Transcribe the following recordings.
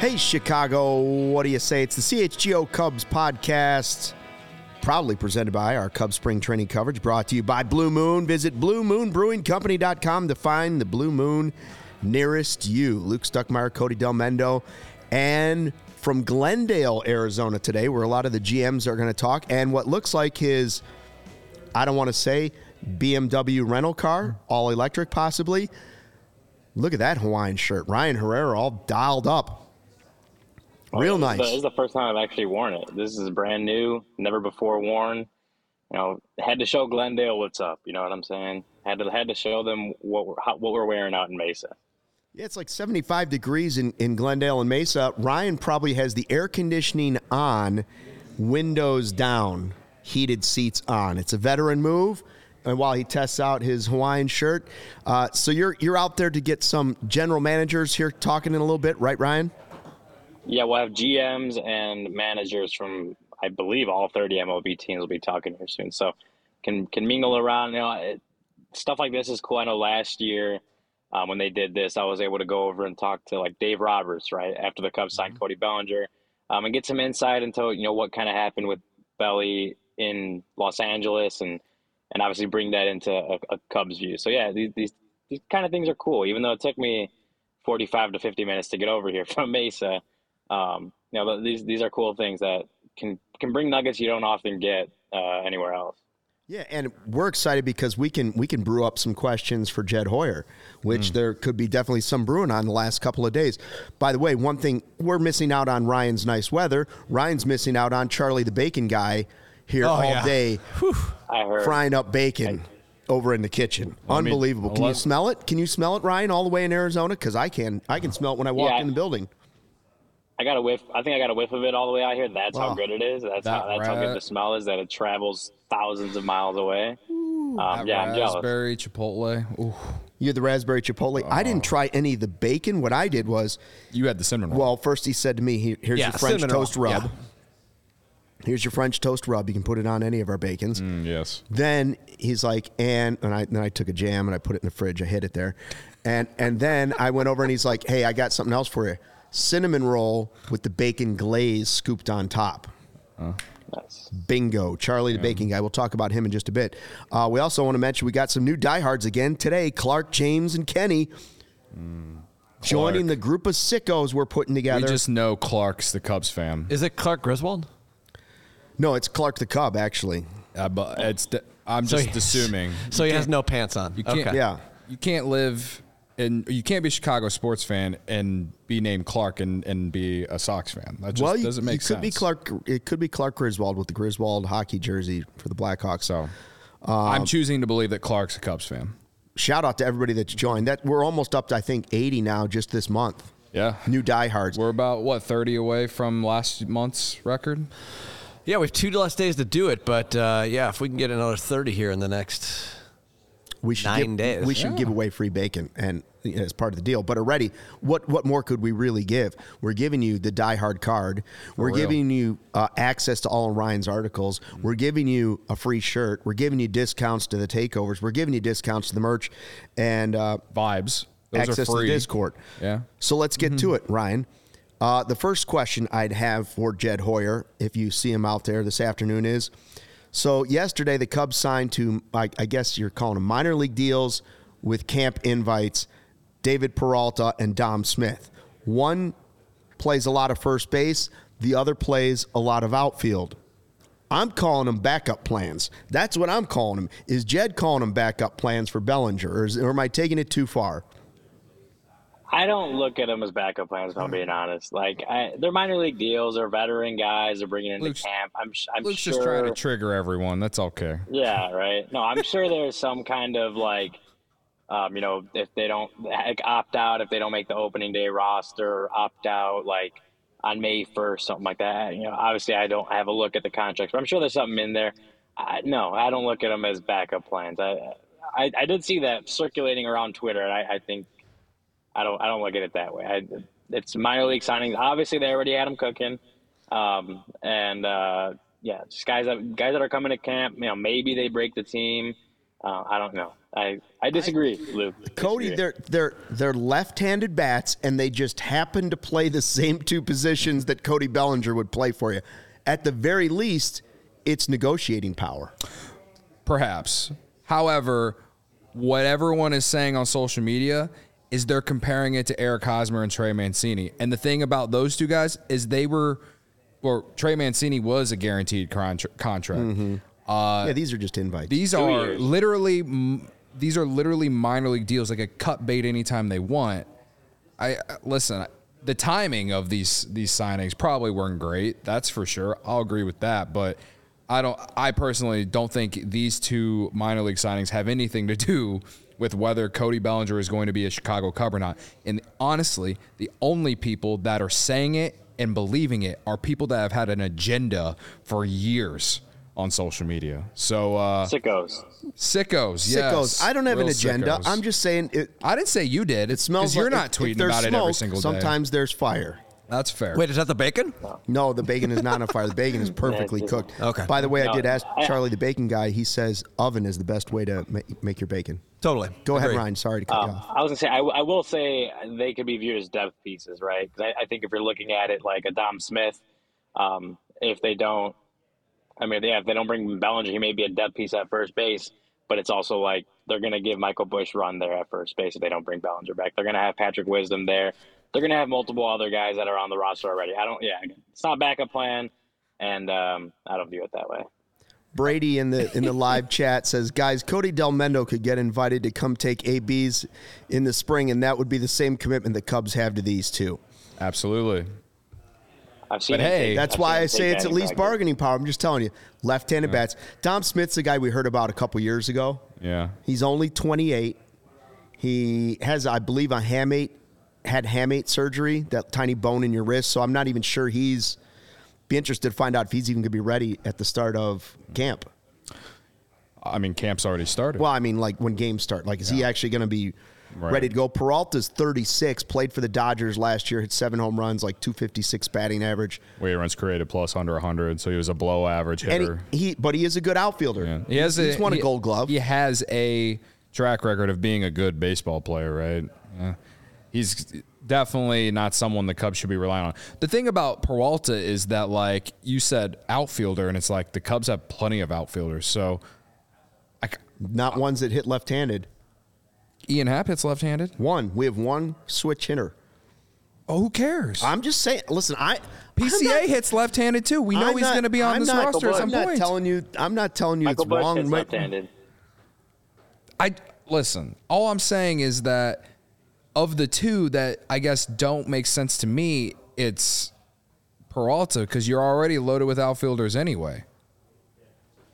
Hey, Chicago, what do you say? It's the CHGO Cubs podcast, proudly presented by our Cubs spring training coverage, brought to you by Blue Moon. Visit bluemoonbrewingcompany.com to find the Blue Moon nearest you. Luke Stuckmeyer, Cody Delmendo, and from Glendale, Arizona today, where a lot of the GMs are going to talk, and what looks like his, I don't want to say, BMW rental car, all electric possibly. Look at that Hawaiian shirt. Ryan Herrera all dialed up. Real nice. This is the first time I've actually worn it. This is brand new, never before worn. You know, had to show Glendale what's up. You know what I'm saying? Had to had to show them what we're how, what we're wearing out in Mesa. Yeah, it's like 75 degrees in, in Glendale and Mesa. Ryan probably has the air conditioning on, windows down, heated seats on. It's a veteran move. And while he tests out his Hawaiian shirt, uh, so you're you're out there to get some general managers here talking in a little bit, right, Ryan? Yeah, we'll have GMs and managers from I believe all 30 MLB teams will be talking here soon. So can can mingle around. You know, it, stuff like this is cool. I know last year um, when they did this, I was able to go over and talk to like Dave Roberts right after the Cubs signed mm-hmm. Cody Bellinger, um, and get some insight into you know what kind of happened with Belly in Los Angeles and and obviously bring that into a, a Cubs view. So yeah, these, these these kind of things are cool. Even though it took me 45 to 50 minutes to get over here from Mesa um, you know, these these are cool things that can can bring nuggets you don't often get uh, anywhere else. Yeah, and we're excited because we can we can brew up some questions for Jed Hoyer, which mm. there could be definitely some brewing on the last couple of days. By the way, one thing we're missing out on Ryan's nice weather. Ryan's missing out on Charlie the Bacon guy here oh, all yeah. day, frying up bacon. I, over in the kitchen, unbelievable. Can you smell it? Can you smell it, Ryan, all the way in Arizona? Because I can. I can smell it when I walk yeah, in the building. I got a whiff. I think I got a whiff of it all the way out here. That's wow. how good it is. That's that how that's how good the smell is. That it travels thousands of miles away. Ooh, um, yeah, I'm jealous. Raspberry chipotle. Ooh. You had the raspberry chipotle. Oh. I didn't try any of the bacon. What I did was you had the cinnamon. Roll. Well, first he said to me, "Here's yeah, your French toast roll. rub." Yeah. Here's your French toast rub. You can put it on any of our bacons. Mm, yes. Then he's like, and and I then I took a jam and I put it in the fridge. I hid it there, and and then I went over and he's like, "Hey, I got something else for you." Cinnamon roll with the bacon glaze scooped on top. Uh, Bingo. Charlie, the yeah. baking guy. We'll talk about him in just a bit. Uh, we also want to mention we got some new diehards again today Clark, James, and Kenny. Mm. Joining the group of sickos we're putting together. We just know Clark's the Cubs fan. Is it Clark Griswold? No, it's Clark the Cub, actually. Uh, but it's. I'm just he, assuming. So he has no pants on. You can't, okay. Yeah. You can't live and you can't be a Chicago sports fan and be named Clark and, and be a Sox fan. That just well, doesn't make it sense. Could be Clark. It could be Clark Griswold with the Griswold hockey jersey for the Blackhawks. So um, I'm choosing to believe that Clark's a Cubs fan. Shout out to everybody that's joined. That we're almost up to I think 80 now just this month. Yeah, new diehards. We're about what 30 away from last month's record. Yeah, we have two less days to do it, but uh, yeah, if we can get another 30 here in the next we should nine give, days. We should yeah. give away free bacon and you know, as part of the deal. But already, what what more could we really give? We're giving you the Die Hard card. For We're real. giving you uh, access to all of Ryan's articles. We're giving you a free shirt. We're giving you discounts to the takeovers. We're giving you discounts to the merch and uh, vibes. Those access to Discord. Yeah. So let's get mm-hmm. to it, Ryan. Uh, the first question I'd have for Jed Hoyer, if you see him out there this afternoon, is so yesterday the Cubs signed to, I, guess you're calling them minor league deals with camp invites, David Peralta and Dom Smith. One plays a lot of first base, the other plays a lot of outfield. I'm calling them backup plans. That's what I'm calling them. Is Jed calling them backup plans for Bellinger, or, is, or am I taking it too far? I don't look at them as backup plans. If I'm being honest, like I, they're minor league deals. They're veteran guys. They're bringing into Luke's- camp. I'm, I'm Luke's sure. just trying to trigger everyone. That's okay. Yeah, right. No, I'm sure there's some kind of like, um, you know, if they don't like, opt out, if they don't make the opening day roster, opt out like on May 1st, something like that. You know, obviously I don't have a look at the contracts, but I'm sure there's something in there. I, no, I don't look at them as backup plans. I, I, I did see that circulating around Twitter, and I, I think I don't, I don't look at it that way. I, it's minor league signings. Obviously, they already had them cooking, um, and uh, yeah, just guys that guys that are coming to camp. You know, maybe they break the team. Uh, I don't know. I, I disagree, Luke. Cody, Disagree. they're they're they're left-handed bats, and they just happen to play the same two positions that Cody Bellinger would play for you. At the very least, it's negotiating power. Perhaps. However, what everyone is saying on social media is they're comparing it to Eric Hosmer and Trey Mancini. And the thing about those two guys is they were, or Trey Mancini was a guaranteed contra- contract. Mm-hmm. Uh, yeah, these are just invites. These Two are years. literally these are literally minor league deals, like a cut bait anytime they want. I I- listen. The timing of these these signings probably weren't great. That's for sure. I'll agree with that. But I don't. I personally don't think these two minor league signings have anything to do with whether Cody Bellinger is going to be a Chicago Cub or not. And honestly, the only people that are saying it and believing it are people that have had an agenda for years on social media. So uh, sickos. Sickos, yes. Sickos. I don't have an agenda. sickos. I'm just saying it. I didn't say you did. It smells. Like you're like, not if- tweeting if there's about it every smoke, single day. Sometimes there's fire. That's fair. Wait, is that the bacon? No, the bacon is not on fire. The bacon is perfectly it's- cooked. Okay. By the way, I did ask Charlie, the bacon guy. He says oven is the best way to make your bacon. Totally. Go ahead, Ryan. Sorry to cut you Um, off. I was gonna say I, I will say they could be viewed as depth pieces, right? 'Cause I, I think if you're looking at it like a Dom Smith, um, if they don't, I mean, yeah, if they don't bring Bellinger, he may be a depth piece at first base, but it's also like they're gonna give Michael Busch run there at first base if they don't bring Bellinger back. They're gonna have Patrick Wisdom there. They're gonna have multiple other guys that are on the roster already. I don't, yeah, it's not a backup plan, and um, I don't view it that way. Brady in the in the live chat says, "Guys, Cody Delmendo could get invited to come take ABs in the spring, and that would be the same commitment the Cubs have to these two. Absolutely. I've seen. But hey, take- That's I've why I say it's at least practice. bargaining power. I'm just telling you, left-handed bats. Dom Smith's the guy we heard about a couple years ago. Yeah. He's only 28. He has, I believe, a hamate had hamate surgery, that tiny bone in your wrist. So I'm not even sure he's be interested to find out if he's even going to be ready at the start of camp. I mean, camp's already started. Well, I mean, like when games start, like is he actually going to be Right. ready to go? Peralta's 36, played for the Dodgers last year, hit seven home runs, like 256 batting average, Weight runs created plus under 100, so he was a below average hitter. he, he but he is a good outfielder. Yeah. He has he's a, won a Gold Glove. He has a track record of being a good baseball player, right? Yeah. He's definitely not someone the Cubs should be relying on. The thing about Peralta is that, like you said, outfielder, and it's like the Cubs have plenty of outfielders. So, I c Not ones that hit left-handed. Ian Happ hits left-handed. One, we have one switch hitter. Oh, who cares? I'm just saying. Listen, I PCA not- hits left-handed too. We know I'm he's going to be on I'm this not- roster at some I'm not telling you. I'm not telling you Michael it's Busch wrong. hits Mi- left-handed. I listen. All I'm saying is that of the two that I guess don't make sense to me, it's Peralta because you're already loaded with outfielders anyway.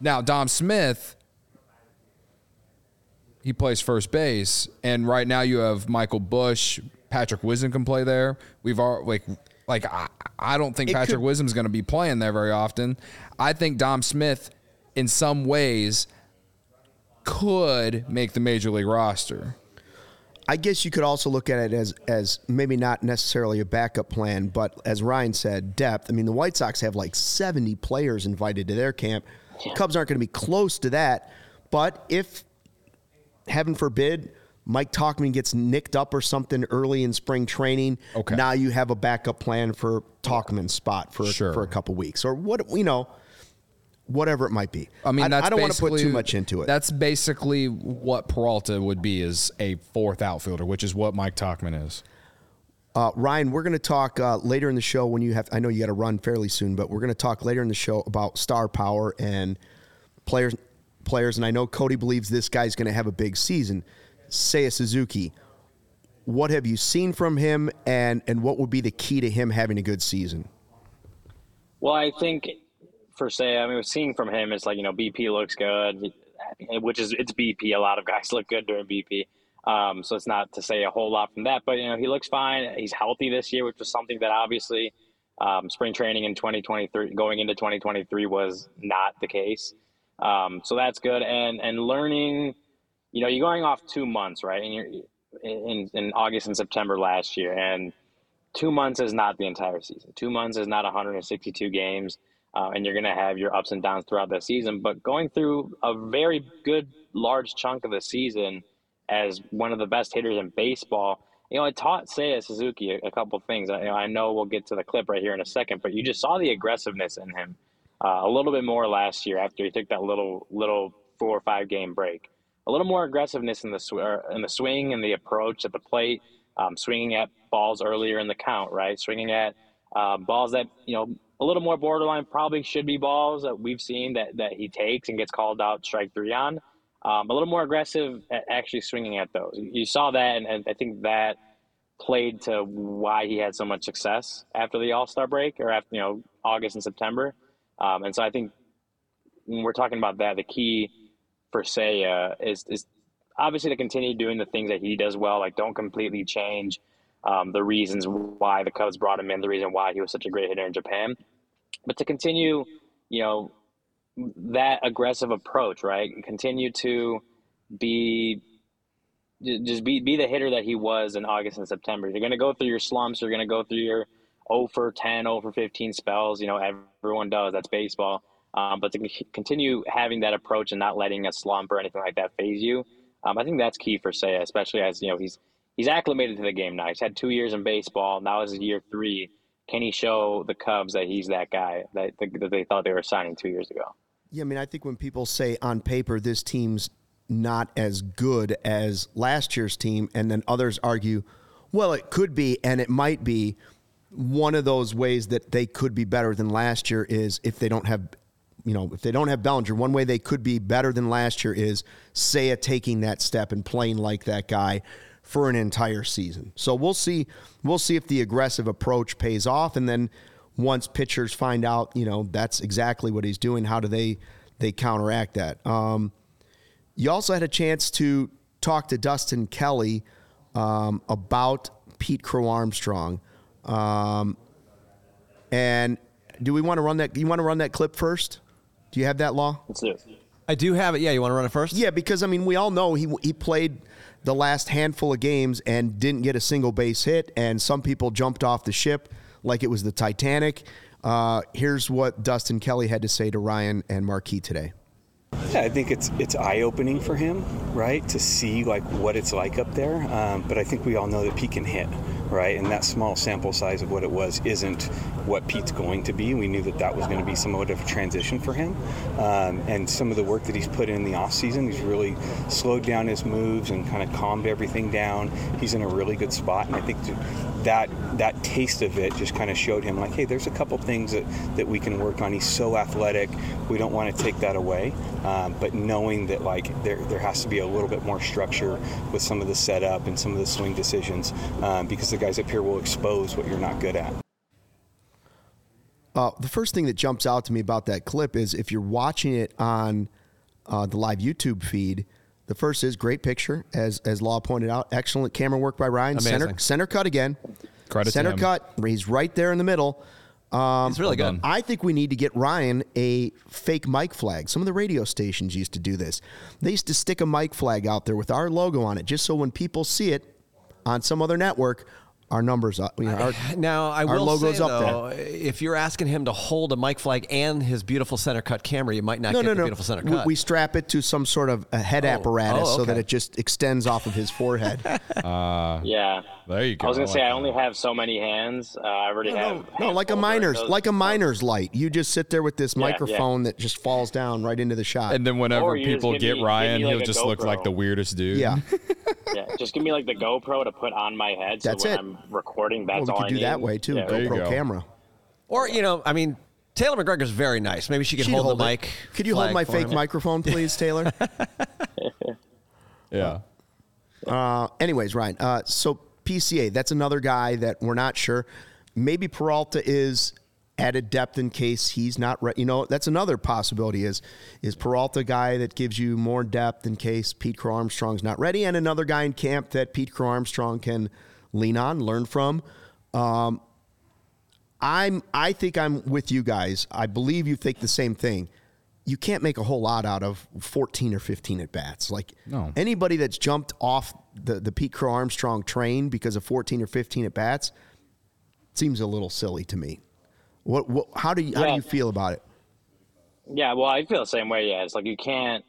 Now Dom Smith, he plays first base, and right now you have Michael Busch, Patrick Wisdom can play there. We've all like. Like I, I don't think It Patrick could- Wisdom's going to be playing there very often. I think Dom Smith, in some ways, could make the major league roster. I guess you could also look at it as as maybe not necessarily a backup plan, but as Ryan said, depth. I mean, the White Sox have like 70 players invited to their camp. Cubs aren't going to be close to that, but if heaven forbid Mike Tauchman gets nicked up or something early in spring training, Okay. now you have a backup plan for Tauchman's spot for Sure. for a couple weeks or what you know, whatever it might be. I mean, that's I don't want to put too much into it. That's basically what Peralta would be as a fourth outfielder, which is what Mike Tauchman is. Uh, Ryan, we're going to talk uh, later in the show when you have. I know you got to run fairly soon, but we're going to talk later in the show about star power and players. Players, and I know Cody believes this guy's going to have a big season. Seiya Suzuki, what have you seen from him, and and what would be the key to him having a good season? Well, I think for say, I mean, seeing from him, it's like you know, BP looks good, which is it's BP. A lot of guys look good during BP, um, so it's not to say a whole lot from that. But you know, he looks fine. He's healthy this year, which was something that obviously um, spring training in 2023, going into 2023, was not the case. Um, so that's good, and and learning, you know, you're going off two months, right? And you're in in August and September last year, and two months is not the entire season. Two months is not 162 games, uh, and you're going to have your ups and downs throughout the season. But going through a very good, large chunk of the season as one of the best hitters in baseball, you know, it taught Seiya Suzuki a, a couple things. I, you know, I know we'll get to the clip right here in a second, but you just saw the aggressiveness in him uh, a little bit more last year after he took that little little four or five game break. A little more aggressiveness in the sw- er, in the swing and the approach at the plate, um, swinging at balls earlier in the count, right? Swinging at uh, balls that you know a little more borderline probably should be balls that we've seen that that he takes and gets called out strike three on. Um, a little more aggressive at actually swinging at those. You saw that, and, and I think that played to why he had so much success after the All Star break or after you know August and September. Um, and so I think when we're talking about that, the key for Seiya is is obviously to continue doing the things that he does well. Like don't completely change um, the reasons why the Cubs brought him in, the reason why he was such a great hitter in Japan, but to continue, you know, that aggressive approach, right? Continue to be just be be the hitter that he was in August and September. You're going to go through your slumps. You're going to go through your 0 for 10, 0 for 15 spells. You know, everyone does. That's baseball. Um, but to continue having that approach and not letting a slump or anything like that phase you, um, I think that's key for Seiya, especially as you know he's he's acclimated to the game now. He's had two years in baseball. Now is year three. Can he show the Cubs that he's that guy that, that they thought they were signing two years ago? Yeah, I mean, I think when people say on paper this team's not as good as last year's team, and then others argue, well, it could be and it might be. One of those ways that they could be better than last year is if they don't have, you know, if they don't have Bellinger. One way they could be better than last year is Seiya taking that step and playing like that guy for an entire season. So we'll see. We'll see if the aggressive approach pays off, and then once pitchers find out, you know, that's exactly what he's doing. How do they they counteract that? Um, you also had a chance to talk to Dustin Kelly um, about Pete Crow Armstrong, um, and do we want to run that? You want to run that clip first? Do you have that law? Let's do it. I do have it. Yeah, you want to run it first? Yeah, because I mean, we all know he he played the last handful of games and didn't get a single base hit, and some people jumped off the ship like it was the Titanic. Uh, here's what Dustin Kelly had to say to Ryan and Marquee today. Yeah, I think it's it's eye opening for him, right, to see like what it's like up there. Um, but I think we all know that Pete can hit, right, and that small sample size of what it was isn't what Pete's going to be. We knew that that was going to be somewhat of a transition for him, um, and some of the work that he's put in the off season, he's really slowed down his moves and kind of calmed everything down. He's in a really good spot, and I think that that taste of it just kind of showed him like, hey, there's a couple things that that we can work on. He's so athletic, we don't want to take that away. Um, but knowing that like there, there has to be a little bit more structure with some of the setup and some of the swing decisions um, because the guys up here will expose what you're not good at. Uh, the first thing that jumps out to me about that clip is if you're watching it on uh, the live YouTube feed, the first is great picture, as as Law pointed out. Excellent camera work by Ryan. Center Amazing. center cut again. Credit center him. cut. He's right there in the middle. Um, It's really good. I think we need to get Ryan a fake mic flag. Some of the radio stations used to do this. They used to stick a mic flag out there with our logo on it, just so when people see it on some other network, our numbers up. You know, our, Now I our will logo's say up there. though, if you're asking him to hold a mic flag and his beautiful center cut camera, you might not no, get no, the no. beautiful center cut. We strap it to some sort of a head apparatus Oh, so that it just extends off of his forehead. Yeah. There you go. I was gonna I say like I only have so many hands. Uh, I already no, have. no, no, like a miner's, those- like a miner's light. You just sit there with this Yeah, yeah. microphone that just falls down right into the shot. And then whenever Or you just people get me- Ryan, like he'll a just look like the weirdest dude. yeah, Yeah, just give me like the GoPro to put on my head. That's it. I'm recording, well, that's we all could I do need. that way too. Yeah. GoPro go. camera. or you know, I mean, Taylor McGregor's very nice. Maybe she could She'd hold, the it. mic. Could you hold my fake him. microphone, please, Taylor? Yeah. Uh, anyways, Ryan. Uh, so PCA, that's another guy that we're not sure. Maybe Peralta is added depth in case he's not right. You know, that's another possibility. Is is Peralta guy that gives you more depth in case Pete Crow Armstrong's not ready, and another guy in camp that Pete Crow Armstrong can lean on, learn from. Um, I'm. I think I'm with you guys. I believe you think the same thing. You can't make a whole lot out of 14 or 15 at bats. Like No. anybody that's jumped off the the Pete Crow Armstrong train because of 14 or 15 at bats seems a little silly to me. What? what how do you how do you feel about it? Yeah, well, I feel the same way. Yeah, it's like you can't,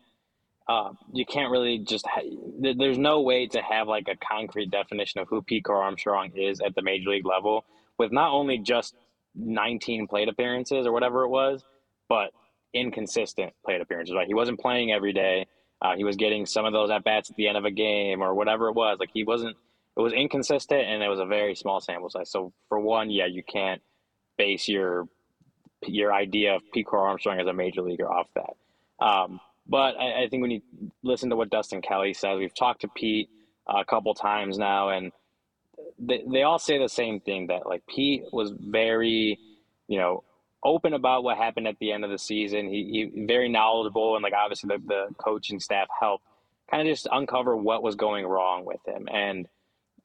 uh, you can't really just. Ha- there's no way to have like a concrete definition of who Crow Armstrong is at the major league level with not only just 19 plate appearances or whatever it was, but inconsistent plate appearances. Right, he wasn't playing every day. Uh, he was getting some of those at bats at the end of a game or whatever it was. Like he wasn't. It was inconsistent, and it was a very small sample size. So for one, yeah, you can't base your your idea of Crow Armstrong as a major leaguer off that. Um, but I, I think when you listen to what Dustin Kelly says, we've talked to Pete uh, a couple times now, and they, they all say the same thing that like Pete was very, you know, open about what happened at the end of the season. He, he very knowledgeable, and like obviously the, the coaching staff helped kind of just uncover what was going wrong with him. And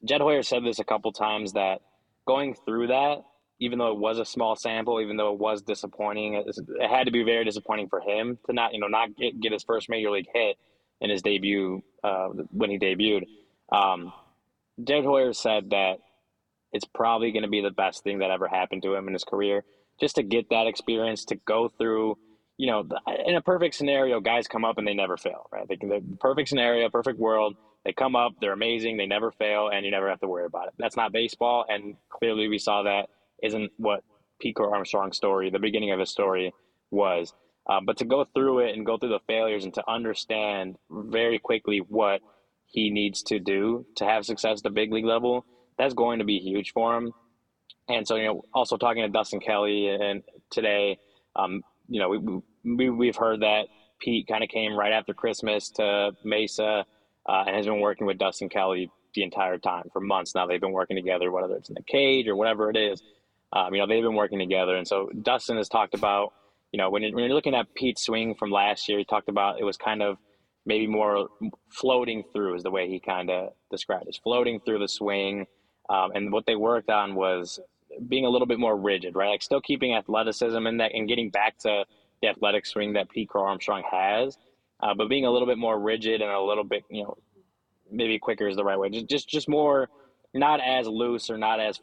Jed Hoyer said this a couple times that going through that, even though it was a small sample, even though it was disappointing, it, it had to be very disappointing for him to not, you know, not get, get his first major league hit in his debut uh, when he debuted. Um, Jed Hoyer said that it's probably going to be the best thing that ever happened to him in his career, just to get that experience, to go through. You know, in a perfect scenario, guys come up and they never fail, right? They the perfect scenario, perfect world. They come up, they're amazing, they never fail, and you never have to worry about it. That's not baseball, and clearly we saw that isn't what Pete Armstrong's story, the beginning of his story, was. Uh, but to go through it and go through the failures and to understand very quickly what he needs to do to have success at the big league level, that's going to be huge for him. And so, you know, also talking to Dustin Kelly and today, um, you know, we, we, we've heard that Pete kind of came right after Christmas to Mesa uh, and has been working with Dustin Kelly the entire time for months now. They've been working together, whether it's in the cage or whatever it is. Um, you know, they've been working together. And so Dustin has talked about, you know, when, you when you're looking at Pete's swing from last year, he talked about it was kind of maybe more floating through is the way he kind of described it, floating through the swing. Um, and what they worked on was being a little bit more rigid, right? Like still keeping athleticism in that and getting back to the athletic swing that Pete Crow Armstrong has, uh, but being a little bit more rigid and a little bit, you know, maybe quicker is the right way. Just, just, just more, not as loose or not as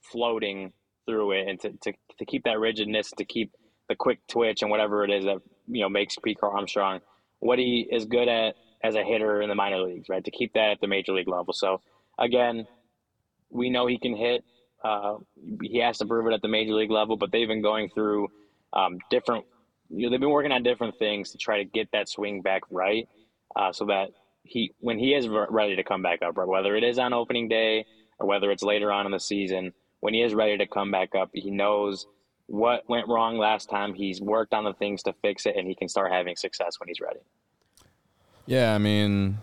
floating through it, and to, to, to keep that rigidness, to keep the quick twitch and whatever it is that you know makes Pete Crow Armstrong what he is good at as a hitter in the minor leagues, right? To keep that at the major league level. So again, we know he can hit. Uh, he has to prove it at the major league level, but they've been going through um, different. You know, they've been working on different things to try to get that swing back right, uh, so that he, when he is ready to come back up, right, whether it is on opening day or whether it's later on in the season, when he is ready to come back up, he knows what went wrong last time. He's worked on the things to fix it, and he can start having success when he's ready. Yeah, I mean,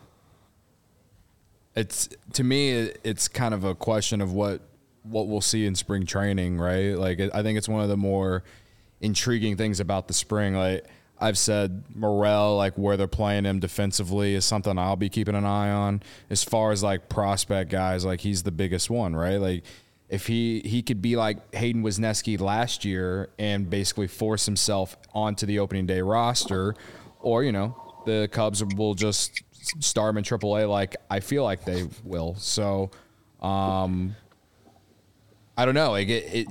it's to me, it's kind of a question of what what we'll see in spring training, right? Like, I think it's one of the more intriguing things about the spring. Like I've said, Morel, like where they're playing him defensively, is something I'll be keeping an eye on. As far as like prospect guys, like he's the biggest one, right? Like. If he, he could be like Hayden Wesneski last year and basically force himself onto the opening day roster, or you know the Cubs will just start him in AAA like I feel like they will. So, um, I don't know. Like it, it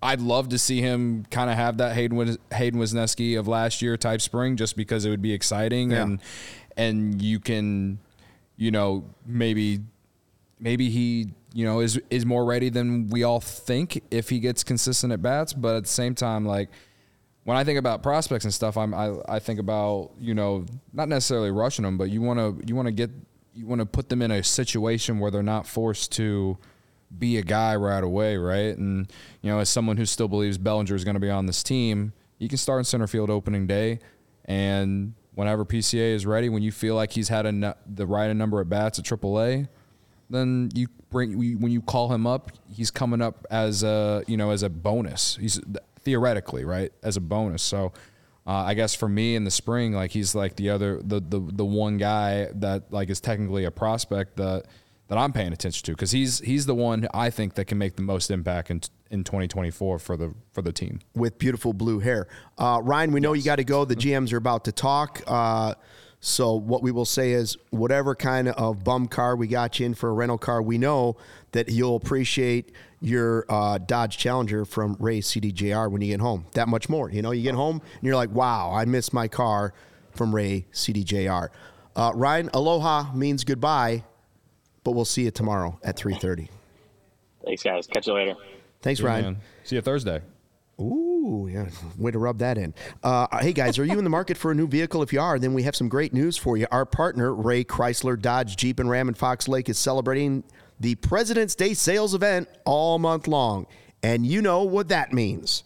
I'd love to see him kind of have that Hayden Hayden Wesneski of last year type spring, just because it would be exciting Yeah. and and you can, you know, maybe maybe he you know is is more ready than we all think if he gets consistent at bats. But at the same time, like when I think about prospects and stuff, I'm I, I think about you know not necessarily rushing them, but you want to you want to get you want to put them in a situation where they're not forced to be a guy right away, right? And you know, as someone who still believes Bellinger is going to be on this team, you can start in center field opening day, and whenever PCA is ready, when you feel like he's had a, the right number of bats at AAA, then you bring when you call him up, he's coming up as a you know as a bonus. He's theoretically right as a bonus. So uh, I guess for me in the spring, like he's like the other the the the one guy that like is technically a prospect that that I'm paying attention to because he's he's the one I think that can make the most impact in in 2024 for the for the team. with beautiful blue hair. Uh, Ryan, we know you got to go. The GMs are about to talk. Uh, so what we will say is, whatever kind of bum car we got you in for a rental car, we know that you'll appreciate your uh, Dodge Challenger from Ray CDJR when you get home. That much more. You know, you get home and you're like, wow, I missed my car from Ray CDJR. Uh, Ryan, aloha means goodbye, but we'll see you tomorrow at 3.30. Thanks, guys. Catch you later. Thanks, Ryan. Man. See you Thursday. Ooh, yeah. Way to rub that in. Uh, hey, guys, are you in the market for a new vehicle? If you are, then we have some great news for you. Our partner, Ray Chrysler Dodge Jeep and Ram in Fox Lake, is celebrating the President's Day sales event all month long. And you know what that means.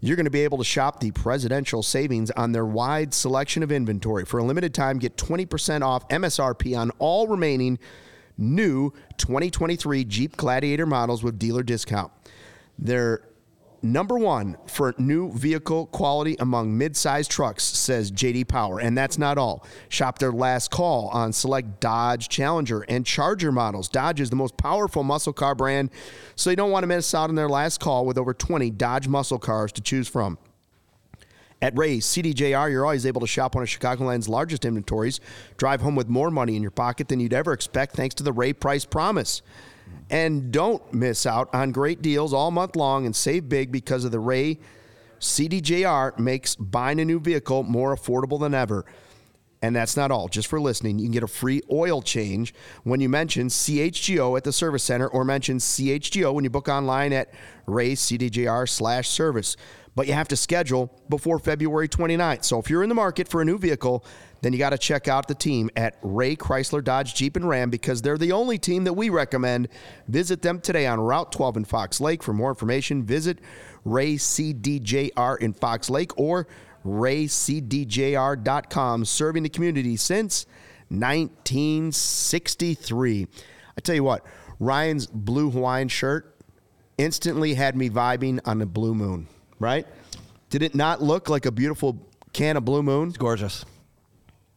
You're going to be able to shop the presidential savings on their wide selection of inventory. For a limited time, get 20% off MSRP on all remaining new 2023 Jeep Gladiator models with dealer discount. They're number one for new vehicle quality among mid-sized trucks, says JD Power. And that's not all. Shop their last call on select Dodge Challenger and Charger models. Dodge is the most powerful muscle car brand, so you don't want to miss out on their last call with over 20 Dodge muscle cars to choose from. At Ray's CDJR, you're always able to shop one of Chicagoland's largest inventories, drive home with more money in your pocket than you'd ever expect thanks to the Ray Price Promise. And don't miss out on great deals all month long and save big because of the Ray CDJR makes buying a new vehicle more affordable than ever. And that's not all. Just for listening, you can get a free oil change when you mention CHGO at the service center or mention CHGO when you book online at raycdjr slash service. But you have to schedule before February 29th. So if you're in the market for a new vehicle, then you got to check out the team at Ray Chrysler Dodge Jeep and Ram because they're the only team that we recommend. Visit them today on Route 12 in Fox Lake. For more information, visit Ray CDJR in Fox Lake or raycdjr.com, serving the community since 1963. I tell you what, Ryan's blue Hawaiian shirt instantly had me vibing on the blue moon, right? Did it not look like a beautiful can of blue moon? Gorgeous.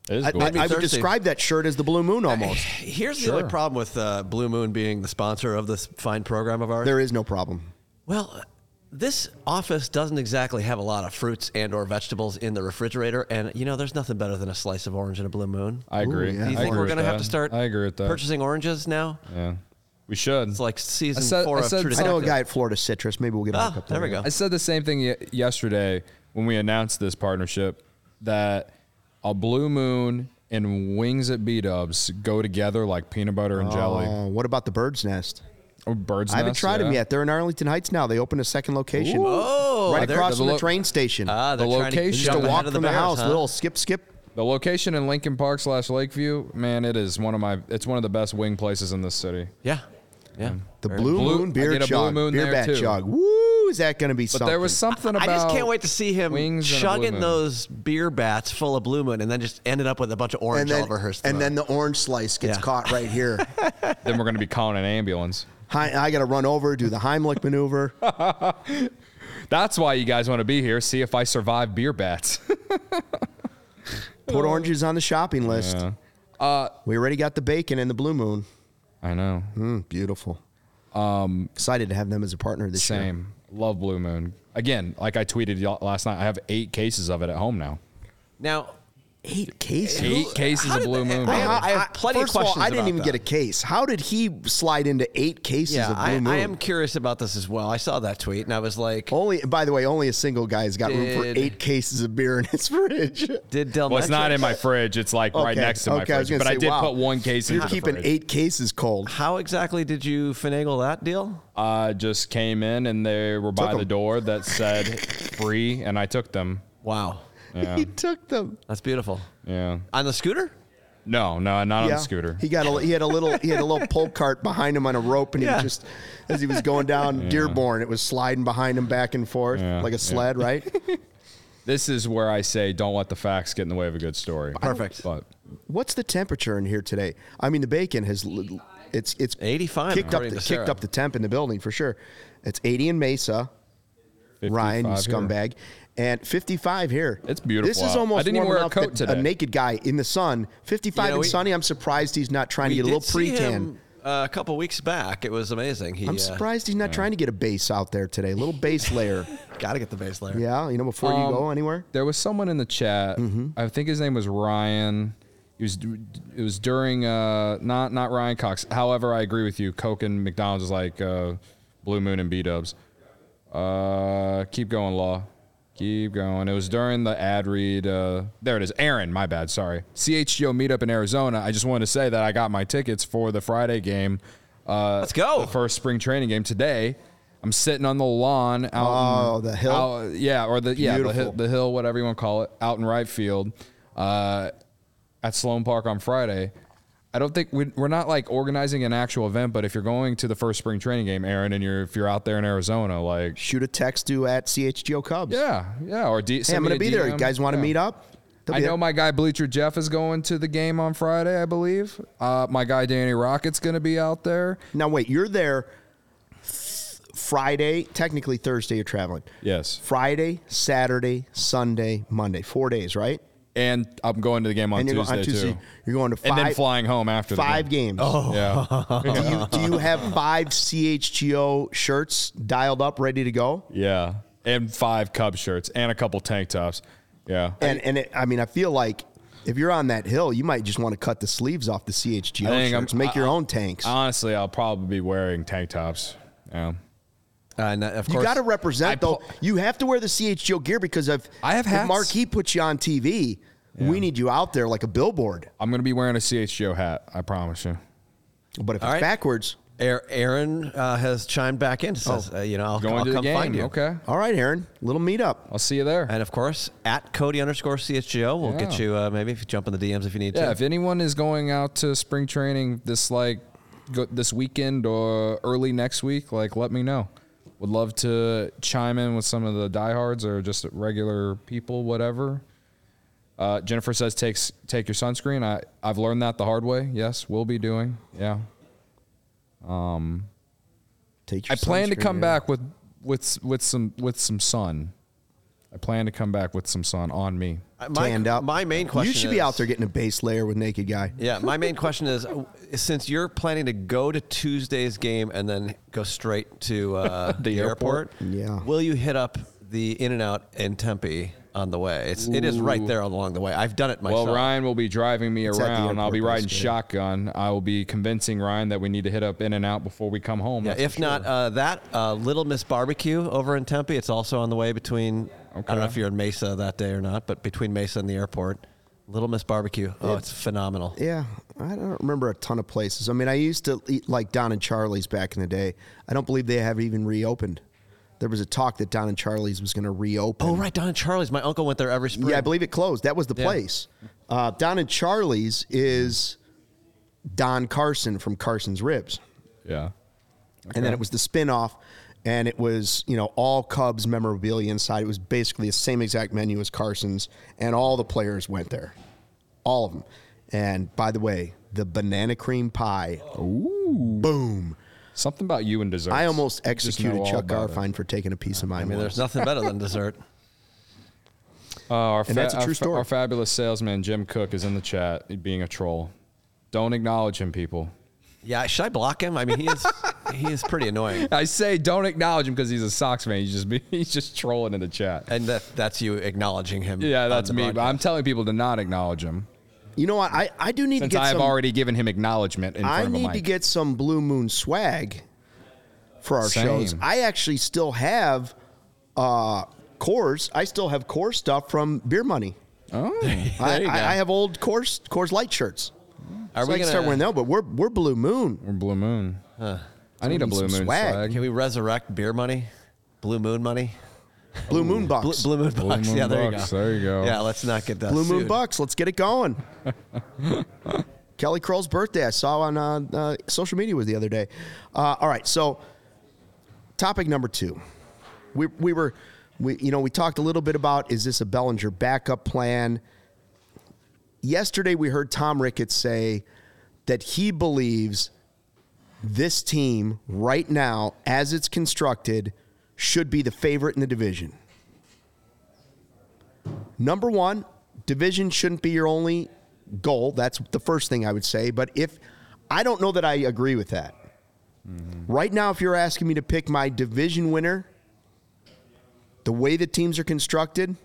It is I. I- I would describe that shirt as the blue moon almost. Here's the only problem with uh, Blue Moon being the sponsor of this fine program of ours. There is no problem. Well, this office doesn't exactly have a lot of fruits and or vegetables in the refrigerator, and you know, there's nothing better than a slice of orange and a blue moon. I agree. yeah. Do you I think we're gonna have to start? I agree with that. Purchasing oranges now. Yeah, we should. It's like season I said- four I of said- True I know a guy at Florida Citrus. Maybe we'll get a Ah, hookup there we go. I said the same thing yesterday when we announced this partnership that a blue moon and wings at B Dubs go together like peanut butter and jelly. Oh, what about the bird's nest? Or bird's I haven't nest, tried them yet. They're in Arlington Heights now. They opened a second location. Oh, right they're- across from the the lo- train station. Ah, they're The trying to location- just jump a ahead walk of from the, Bears, house, huh? little skip, skip. The location in Lincoln Park slash Lakeview, man, it is one of my. It's one of the best wing places in this city. Yeah, yeah. The Blue, Blue- Moon I beer get a Blue jug, Moon beer there, bat too. jug. Woo! Is that going to be But something? there was something I about. just can't wait to see him wings and a Blue chugging Moon. those beer bats full of Blue Moon, and then just ended up with a bunch of orange and then, all over her throat. and then the orange slice gets Yeah. caught right here. Then we're going to be calling an ambulance. Hi, I got to run over, do the Heimlich maneuver. That's why you guys want to be here. See if I survive beer bats. Put oranges on the shopping list. Yeah. Uh, We already got the bacon and the Blue Moon. I know. Mm, beautiful. Um, Excited to have them as a partner this year. Same. Love Blue Moon. Again, like I tweeted last night, I have eight cases of it at home now. Now, Eight cases. Eight cases of Blue Moon. I have- I have plenty of first of all, questions I didn't about even that. get a case. How did he slide into eight cases Yeah, of Blue I, Moon? I am curious about this as well. I saw that tweet and I was like, Only, by the way, only a single guy's got room for eight cases of beer in his fridge. did Del well, it's not in my fridge. It's like right next to my okay, I fridge. gonna But I did wow. put one case in You're the keeping fridge. eight cases cold. How exactly did you finagle that deal? uh, just came in and they were by Took the 'em. door that said free, and I took them. Wow, Yeah, He took them. that's beautiful. yeah. On the scooter? No, no, not on the scooter. He got a he had a little he had a little pull cart behind him on a rope, and he Yeah. was just as he was going down Dearborn, it was sliding behind him back and forth Yeah, like a yeah. sled, right? This is where I say don't let the facts get in the way of a good story. Perfect. But What's the temperature in here today? I mean, the bacon has l- it's it's 85 kicked up according the, to kicked up the temp in the building for sure. It's 80 in Mesa, Ryan, you 55 here. scumbag, and 55 here. It's beautiful This is almost I didn't even wear a coat today. A naked guy in the sun, 55 You know, and we- sunny. I'm surprised he's not trying to get a little did see pre-tan. uh, a couple weeks back. It was amazing. He I'm uh, surprised he's not trying to get a base out there today. A little base layer. got to get the base layer. Yeah, you know, before Um, you go anywhere. there was someone in the chat. Mm-hmm. I think his name was Ryan. He was. It was during. Uh, not not Ryan Cox. However, I agree with you. Coke and McDonald's is like uh, Blue Moon and B Dubs. Uh, keep going, Law. Keep going. It was during the ad read. Uh, there it is. Aaron, my bad. Sorry. CHGO meetup in Arizona. I just wanted to say that I got my tickets for the Friday game. Uh, Let's go. The first spring training game today. I'm sitting on the lawn out. Oh, in- the hill? out- yeah, or the yeah the hill, the hill, whatever you want to call it, out in right field, uh, at Sloan Park on Friday. I don't think we, we're not like organizing an actual event, but if you're going to the first spring training game, Aaron, and you're if you're out there in Arizona, like Shoot a text to at CHGO Cubs. yeah, yeah, or D, Hey, I'm going to be there. You guys want to Yeah. meet up? They'll I know there. my guy Bleacher Jeff is going to the game on Friday, I believe. Uh, my guy Danny Rocket's going to be out there. Now wait, you're there th- Friday, technically Thursday you're traveling. Yes, Friday, Saturday, Sunday, Monday. 4 days, right? And I'm going to the game on and you're Tuesday, going on Tuesday. too, You're going to five and then flying home after the five game. games. Oh. Yeah, Do you do you have five CHGO shirts dialed up ready to go? yeah, and five Cub shirts and a couple tank tops. Yeah, And and it, I mean, I feel like if you're on that hill, you might just want to cut the sleeves off the CHGO I think I'm- shirts, make your own tanks. honestly, I'll probably be wearing tank tops. Yeah. Uh, and of you course, got to represent I though. pu- you have to wear the CHGO gear because if I have if. Marquee puts you on TV, we need you out there like a billboard. I'm going to be wearing a CHGO hat. I promise you. But if All it's right. backwards, Aaron, Aaron uh, has chimed back in. Says, uh, you know, I'll, Going I'll to the come game. find you. Okay. all right, Aaron, little meetup. I'll see you there. And of course, at Cody underscore CHGO, we'll get you uh, maybe if you jump in the DMs if you need Yeah, to. if anyone is going out to spring training this like go, this weekend or early next week, like let me know. Would love to chime in with some of the diehards or just regular people, whatever. Uh, Jennifer says takes take your sunscreen. I I've learned that the hard way. Yes, we'll be doing. Yeah, Take your I plan to come yeah. back with with with some with some sun. I plan to come back with some sun on me. Uh, my, tanned up. my main question You should is, be out there getting a base layer with naked guy. Yeah, my main question is uh, since you're planning to go to Tuesday's game and then go straight to uh, the, airport, Yeah. will you hit up the In and Out in Tempe on the way? It's it is right there along the way. I've done it myself. Well, Ryan will be driving me at the around. I'll be riding basically. shotgun. I will be convincing Ryan that we need to hit up In and Out before we come home. Yeah, that's if for not sure. uh, that, uh, Little Miss Barbecue over in Tempe. It's also on the way between. I don't know Okay. if you're in Mesa that day or not, but between Mesa and the airport, Little Miss Barbecue. Oh, it's phenomenal. Yeah, I don't remember a ton of places. I mean, I used to eat like Don and Charlie's back in the day. I don't believe they have even reopened. There was a talk that Don and Charlie's was going to reopen. Oh, right, Don and Charlie's. My uncle went there every spring. Yeah, I believe it closed. That was the Yeah. place. Uh, Don and Charlie's is Don Carson from Carson's Ribs. yeah. And then it was the spin-off and it was, you know, all Cubs memorabilia inside. It was basically the same exact menu as Carson's and all the players went there. All of them. And by the way, the banana cream pie. Ooh. Boom. Something about you and dessert. I almost executed Chuck about it. Garfien for taking a piece of mine. I mean, there's nothing better than dessert. Uh, our, And that's a true fa- story. Our fabulous salesman Jim Cook is in the chat, being a troll. Don't acknowledge him, people. Yeah, should I block him? I mean, he is. he is pretty annoying. I say don't acknowledge him because he's a Sox fan. He's just he's just trolling in the chat. And that, that's you acknowledging him. Yeah, that's the me. But I'm telling people to not acknowledge him You know what? I, I do need since to get some Since I have some. already given him acknowledgement in I front of a need mic. to get some Blue Moon swag for our Same. shows. I actually still have uh, Coors. I still have core stuff from Beer Money. oh, I, There you go. I, I have old Coors Coors Light shirts. Are so we I can start gonna- start wearing them, but we're we're Blue Moon. or Blue Moon. I need a Blue some Moon swag. swag. Can we resurrect beer money? Blue moon money? Blue Moon Blue, Bucks. Blue moon bucks. Moon yeah, there Bucks. you go. There you go. Yeah, let's not get that. Blue Moon sued. Bucks. Let's get it going. Kelly Crull's birthday. I saw on uh, uh, social media was the other day. Uh, all right, so topic number two. We we were we you know we talked a little bit about is this a Bellinger backup plan? Yesterday we heard Tom Ricketts say that he believes this team right now, as it's constructed, should be the favorite in the division. Number one, division shouldn't be your only goal. That's the first thing I would say. But if I don't know that I agree with that. Mm-hmm. Right now, if you're asking me to pick my division winner, the way the teams are constructed,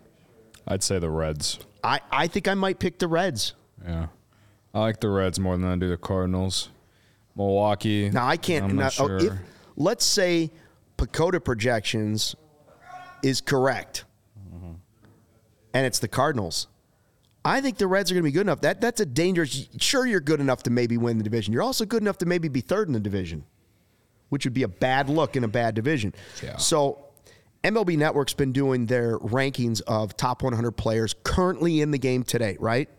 I'd say the Reds. I, I think I might pick the Reds. Yeah, I like the Reds more than I do the Cardinals. Milwaukee. Now I can't. Now, not oh, sure. if, let's say PECOTA projections is correct, and it's the Cardinals. I think the Reds are going to be good enough. That that's a dangerous. Sure, you're good enough to maybe win the division. You're also good enough to maybe be third in the division, which would be a bad look in a bad division. Yeah. So. MLB Network's been doing their rankings of top 100 players currently in the game today, right?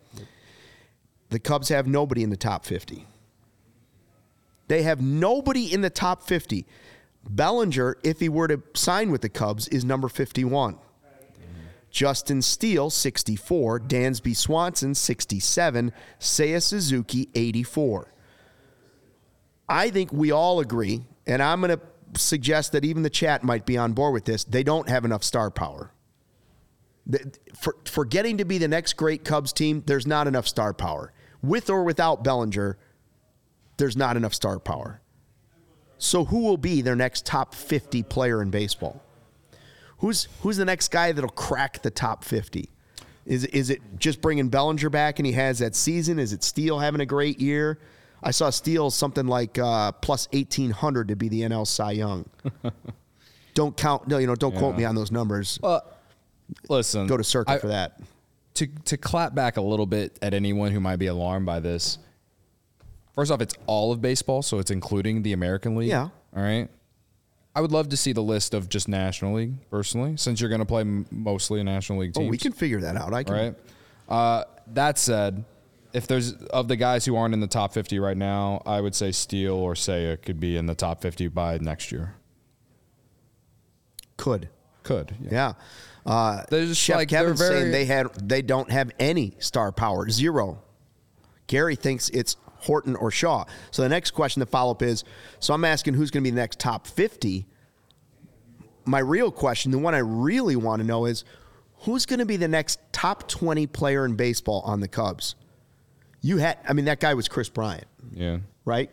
The Cubs have nobody in the top 50. They have nobody in the top 50. Bellinger, if he were to sign with the Cubs, is number 51. Justin Steele, 64. Dansby Swanson, 67. Seiya Suzuki, 84. I think we all agree, and I'm going to suggest that even the chat might be on board with this. They don't have enough star power. For, for getting to be the next great Cubs team, there's not enough star power. With or without Bellinger, there's not enough star power. So who will be their next top 50 player in baseball? Who's who's the next guy that'll crack the top 50? Is is it just bringing Bellinger back and he has that season? Is it Steele having a great year? I saw Steele something like uh, plus 1800 to be the NL Cy Young. don't count no, you know, don't quote me on those numbers. Well, listen. Go to Circuit I- for that. to to clap back a little bit at anyone who might be alarmed by this. First off, it's all of baseball, so it's including the American League. Yeah. All right. I would love to see the list of just National League personally, since you're going to play m- mostly a National League Oh, we can figure that out. I can. Right. Uh, that said, if there's of the guys who aren't in the top 50 right now, I would say Steele or Seiya could be in the top 50 by next year. Could. Could. Yeah. Uh, They're just Chef like- Kevin's very- saying they had they don't have any star power, zero. Gary thinks it's Horton or Shaw. So the next question, the follow up is: so I'm asking who's going to be the next top 50. My real question, the one I really want to know is who's going to be the next top 20 player in baseball on the Cubs? You had, I mean, that guy was Kris Bryant, Yeah. right?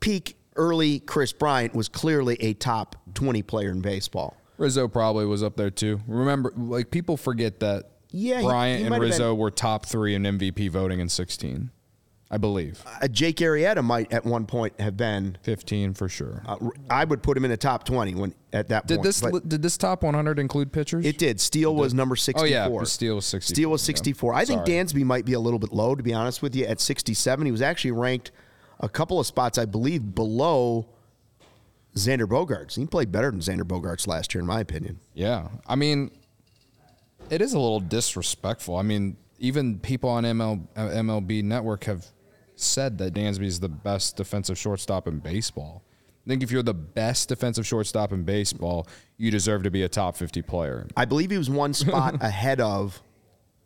Peak early Kris Bryant was clearly a top 20 player in baseball. Rizzo probably was up there too. Remember, like people forget that Yeah, Bryant he and Rizzo been- were top three in MVP voting in 16, I believe. uh, Jake Arrieta might at one point have been. 15 for sure. Uh, I would put him in the top twenty when at that did point. this but did this top 100 include pitchers? it did. Steele was number Oh sixty-four. yeah, Steele was 64. Steele was yeah. sixty-four. I think Sorry. Dansby might be a little bit low, to be honest with you. At sixty-seven, he was actually ranked a couple of spots, I believe, below Xander Bogaerts. He played better than Xander Bogaerts last year, in my opinion. Yeah, I mean, it is a little disrespectful. I mean, even people on ML, uh, MLB Network have said that Dansby is the best defensive shortstop in baseball. I think if you're the best defensive shortstop in baseball, you deserve to be a top 50 player. I believe he was one spot ahead of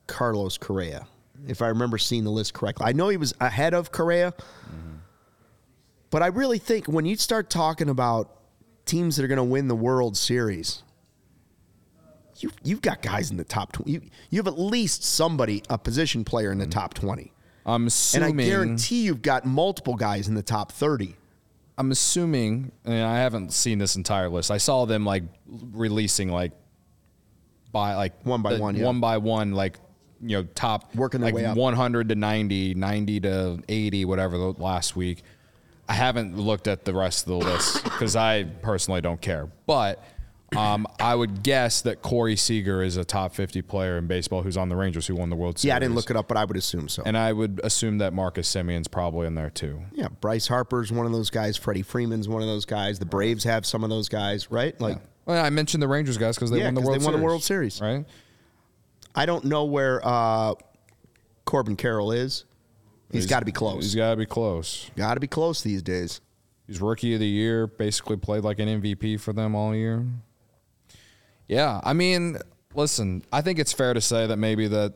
Carlos Correa, if I remember seeing the list correctly. I know he was ahead of Correa, mm-hmm. but I really think when you start talking about teams that are going to win the World Series, you you've got guys in the top twenty. You, you have at least somebody, a position player in the mm-hmm. top twenty, I'm assuming, and. I guarantee you've got multiple guys in the top thirty. I'm assuming, and I haven't seen this entire list. I saw them like releasing like by like One by the- one, yeah. one by one, like you know, top Working their like way up. 100 to 90, 90 to 80, whatever the last week. I haven't looked at the rest of the list because I personally don't care. But um, I would guess that Corey Seager is a top 50 player in baseball who's on the Rangers who won the World Series. Yeah, I didn't look it up, but I would assume so. And I would assume that Marcus Semien's probably in there too. yeah, Bryce Harper's one of those guys. Freddie Freeman's one of those guys. The Braves have some of those guys, right? Like, Well, I mentioned the Rangers guys because they Yeah, won the World they won the World Series. Right? I don't know where uh, Corbin Carroll is. he's got to be close. He's got to be close. got to be close these days. He's rookie of the year, basically played like an MVP for them all year. Yeah, I mean, listen, I think it's fair to say that maybe that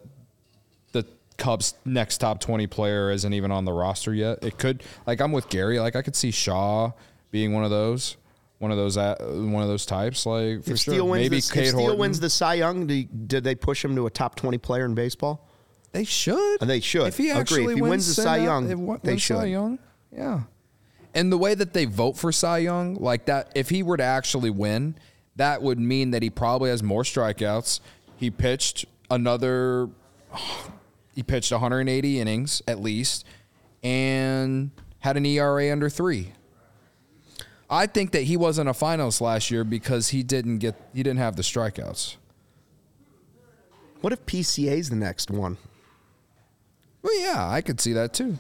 the Cubs' next top 20 player isn't even on the roster yet. It could, like, I'm with Gary. Like, I could see Shaw being one of those, one of those, uh, one of those types. Like, for if sure, Steele wins, maybe the, if Cade Steele Horton. wins the Cy Young, do, did they push him to a top twenty player in baseball? They should. They should. If he Agree. actually If he wins the send Cy Young, if wa- they wins Cy should. Young, yeah. And the way that they vote for Cy Young, like that, if he were to actually win, that would mean that he probably has more strikeouts. He pitched another. He pitched 180 innings at least, and had an ERA under three. I think that he wasn't a finals last year because he didn't get he didn't have the strikeouts. What if PCA's the next one? Well, yeah, I could see that too.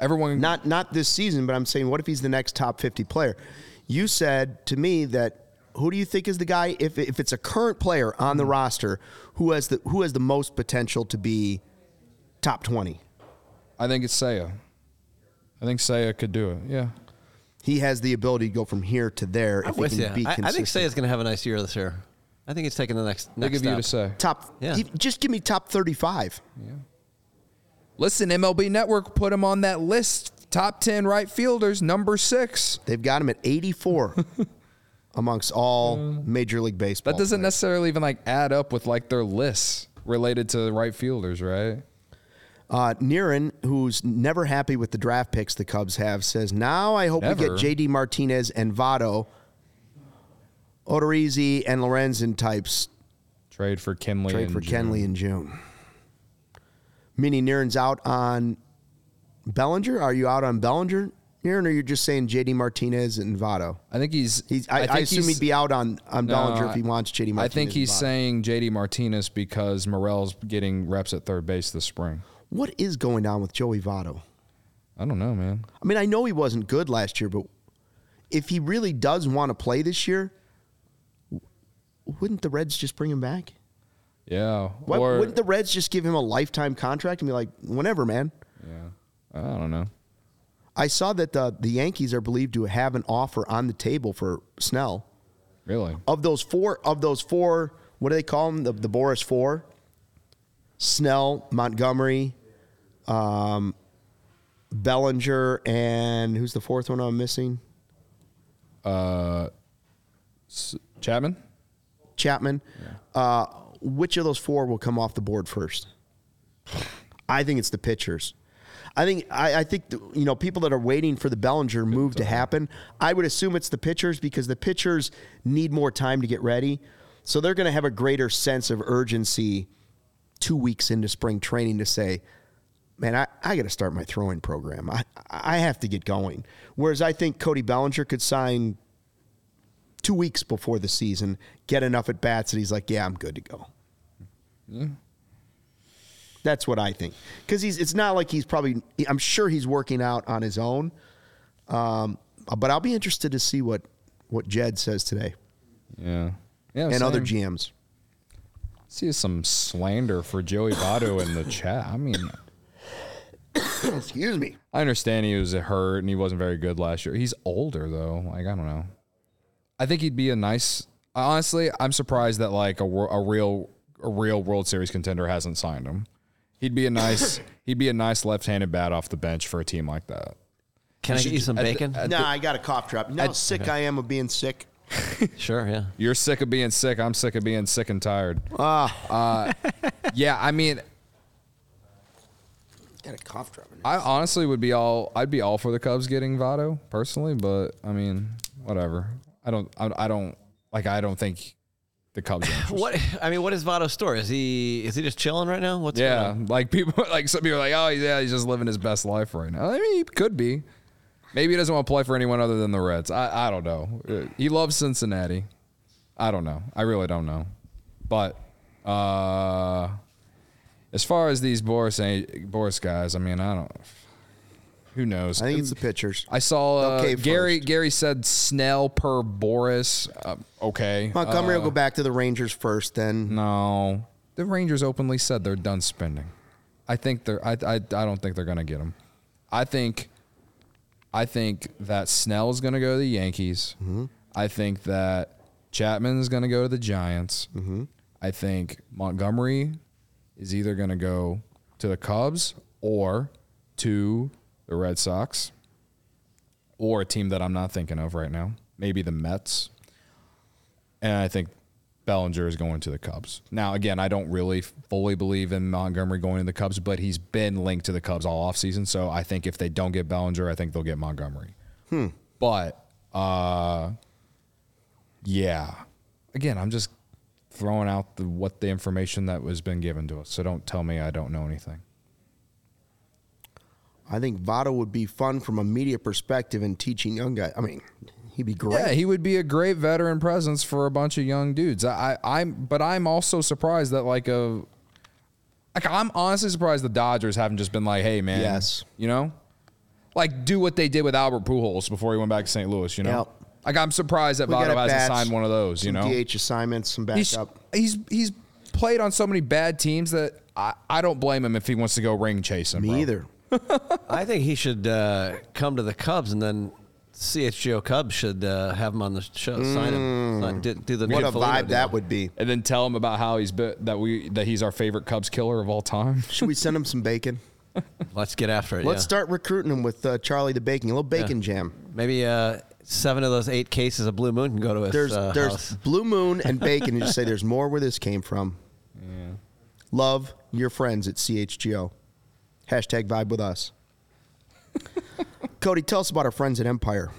Everyone Not not this season, but I'm saying, what if he's the next top 50 player? You said to me that who do you think is the guy if if it's a current player on the Hmm. roster who has the who has the most potential to be top 20? I think it's Seiya. I think Seiya could do it. Yeah. He has the ability to go from here to there I'm if with he you. be I, I think Seiya's going to have a nice year this year. I think he's taking the next Big next of you to step. say. top Yeah. just give me top 35. Listen, MLB Network put him on that list. Top 10 right fielders, number six. They've got him at 84 amongst all Major League Baseball. That doesn't players. necessarily even like add up with like their lists related to right fielders, right? Uh, Niren, who's never happy with the draft picks the Cubs have, says, Now I hope we get JD Martinez and Votto, Odorizzi, and Lorenzen types Trade for Kenley. trade in for June. Kenley in June. Meaning Niren's out on Bellinger? Are you out on Bellinger, Or you're just saying JD Martinez and Votto? I think he's. He's, I, I, think assume he's- he'd be out on, on No, Bellinger if he wants JD Martinez. I think he's saying JD Martinez because Morel's getting reps at third base this spring. What is going on with Joey Votto? I don't know, man. I mean, I know he wasn't good last year, but if he really does want to play this year, wouldn't the Reds just bring him back? Yeah. Why, or wouldn't the Reds just give him a lifetime contract and be like, whenever, man? yeah. I don't know. I saw that the, the Yankees are believed to have an offer on the table for Snell. Really? Of those four, of those four, what do they call them? The, the Boras Four. Snell, Montgomery, um, Bellinger, and who's the fourth one I'm missing? Uh, Chapman? Chapman. Uh, which of those four will come off the board first? I think it's the pitchers. I think I, I think the, you know people that are waiting for the Bellinger move to happen. I would assume it's the pitchers because the pitchers need more time to get ready, so they're going to have a greater sense of urgency two weeks into spring training to say, "Man, I, I got to start my throwing program. I I have to get going." Whereas I think Cody Bellinger could sign two weeks before the season, get enough at bats and he's like, yeah, I'm good to go. Mm-hmm. That's what I think. Because he's it's not like he's probably I'm sure he's working out on his own. Um, but I'll be interested to see what what Jed says today Yeah. Yeah. and other. GMs. See some slander for Joey Votto in the chat. I mean, Excuse me. I understand he was hurt and he wasn't very good last year. He's older though. Like I don't know. I think he'd be a nice. Honestly, I'm surprised that like a, a real a real World Series contender hasn't signed him. He'd be a nice he'd be a nice left-handed bat off the bench for a team like that. Can I get you some At the- bacon? at Nah, I got a cough drop. You know how sick I am of being sick. sure, yeah. You're sick of being sick. I'm sick of being sick and tired. Ah, Yeah, I mean, got a cough drop in. I honestly would be all. I'd be all for the Cubs getting Votto personally, but I mean, whatever. I don't. I, I don't like. I don't think the Cubs. What I mean, what is Votto's story? Is he is he just chilling right now? What's Yeah, like people, like some people are like, oh yeah, he's just living his best life right now. I mean, he could be. Maybe he doesn't want to play for anyone other than the Reds. I, I don't know. Uh, He loves Cincinnati. I don't know. I really don't know. But uh, as far as these Boras Boras guys, I mean, I don't. Who knows? I think it's the pitchers. I saw uh, Gary. first. Gary said Snell per Boras. Uh, okay, Montgomery Uh, will go back to the Rangers first, then. no, the Rangers openly said they're done spending. I think they're. I. I, I don't think they're going to get him. I think. I think that Snell's going to go to the Yankees. I think that Chapman is going to go to the Giants. I think Montgomery is either going to go to the Cubs or to the Red Sox or a team that I'm not thinking of right now. Maybe the Mets. And I think Bellinger is going to the Cubs. Now, again, I don't really fully believe in Montgomery going to the Cubs, but he's been linked to the Cubs all offseason. So I think if they don't get Bellinger, I think they'll get Montgomery. Hmm. But, uh, yeah. Again, I'm just throwing out the, what the information that was been given to us. So don't tell me I don't know anything. I think Votto would be fun from a media perspective and teaching young guys. I mean, he'd be great. Yeah, he would be a great veteran presence for a bunch of young dudes. I, I I'm but I'm also surprised that like a like I'm honestly surprised the Dodgers haven't just been like, hey man, Yes. you know, like do what they did with Albert Pujols before he went back to St. Louis. You know, Yep. like I'm surprised that We Votto hasn't signed one of those. You some know, DH assignments, some he's backup. he's he's played on so many bad teams that I, I don't blame him if he wants to go ring chasing. Me bro. either. I think he should uh, come to the Cubs and then CHGO Cubs should uh, have him on the show, sign him, sign, do, do the What Nick a Foligno vibe deal. that would be. And then tell him about how he's been, that we that he's our favorite Cubs killer of all time. Should we send him some bacon? Let's get after it. Let's yeah. start recruiting him with uh, Charlie the Baking. A little bacon jam. Maybe uh, seven of those eight cases of Blue Moon can go to his There's uh, there's house. Blue Moon and bacon. and just say there's more where this came from. Love your friends at CHGO. Hashtag vibe with us. Cody, tell us about our friends at Empire.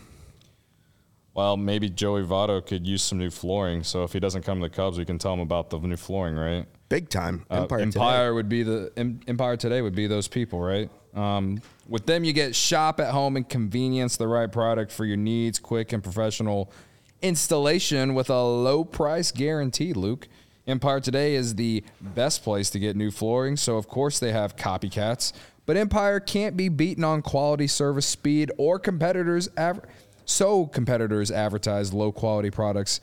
Well, maybe Joey Votto could use some new flooring. So if he doesn't come to the Cubs, we can tell him about the new flooring, right? Big time. Uh, Empire. Empire, today. would be the Em- Empire today would be those people, right? Um, with them, you get shop at home and convenience, the right product for your needs, quick and professional installation with a low price guarantee. Luke, Empire today is the best place to get new flooring, so of course they have copycats, but Empire can't be beaten on quality, service, speed, or competitors. So competitors advertise low quality products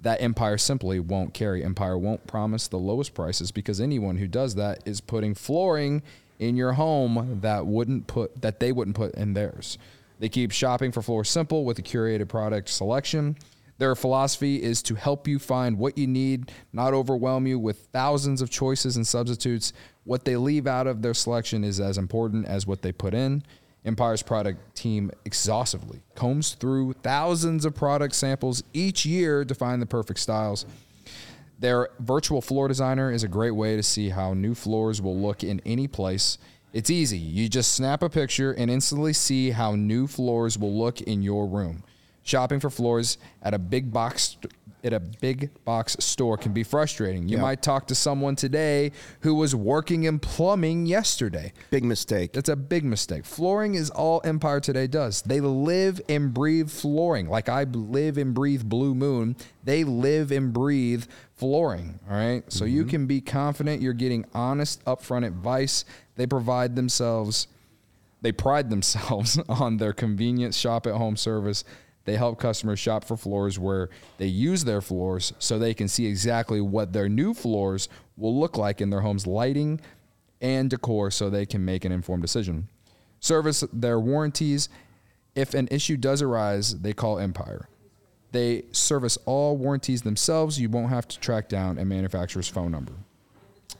that Empire simply won't carry. Empire won't promise the lowest prices because anyone who does that is putting flooring in your home that wouldn't put that they wouldn't put in theirs. They keep shopping for floors simple with a curated product selection. Their philosophy is to help you find what you need, not overwhelm you with thousands of choices and substitutes. What they leave out of their selection is as important as what they put in. Empire's product team exhaustively combs through thousands of product samples each year to find the perfect styles. Their virtual floor designer is a great way to see how new floors will look in any place. It's easy. You just snap a picture and instantly see how new floors will look in your room. Shopping for floors at a big box at a big box store can be frustrating. You Yeah. might talk to someone today who was working in plumbing yesterday. Big mistake. That's a big mistake. Flooring is all Empire Today does. They live and breathe flooring. Like I live and breathe Blue Moon, they live and breathe flooring. All right. So you mm-hmm. can be confident you're getting honest, upfront advice. They provide themselves, they pride themselves on their convenient shop at home service. They help customers shop for floors where they use their floors so they can see exactly what their new floors will look like in their home's lighting and decor so they can make an informed decision. Service their warranties. If an issue does arise, they call Empire. They service all warranties themselves. You won't have to track down a manufacturer's phone number.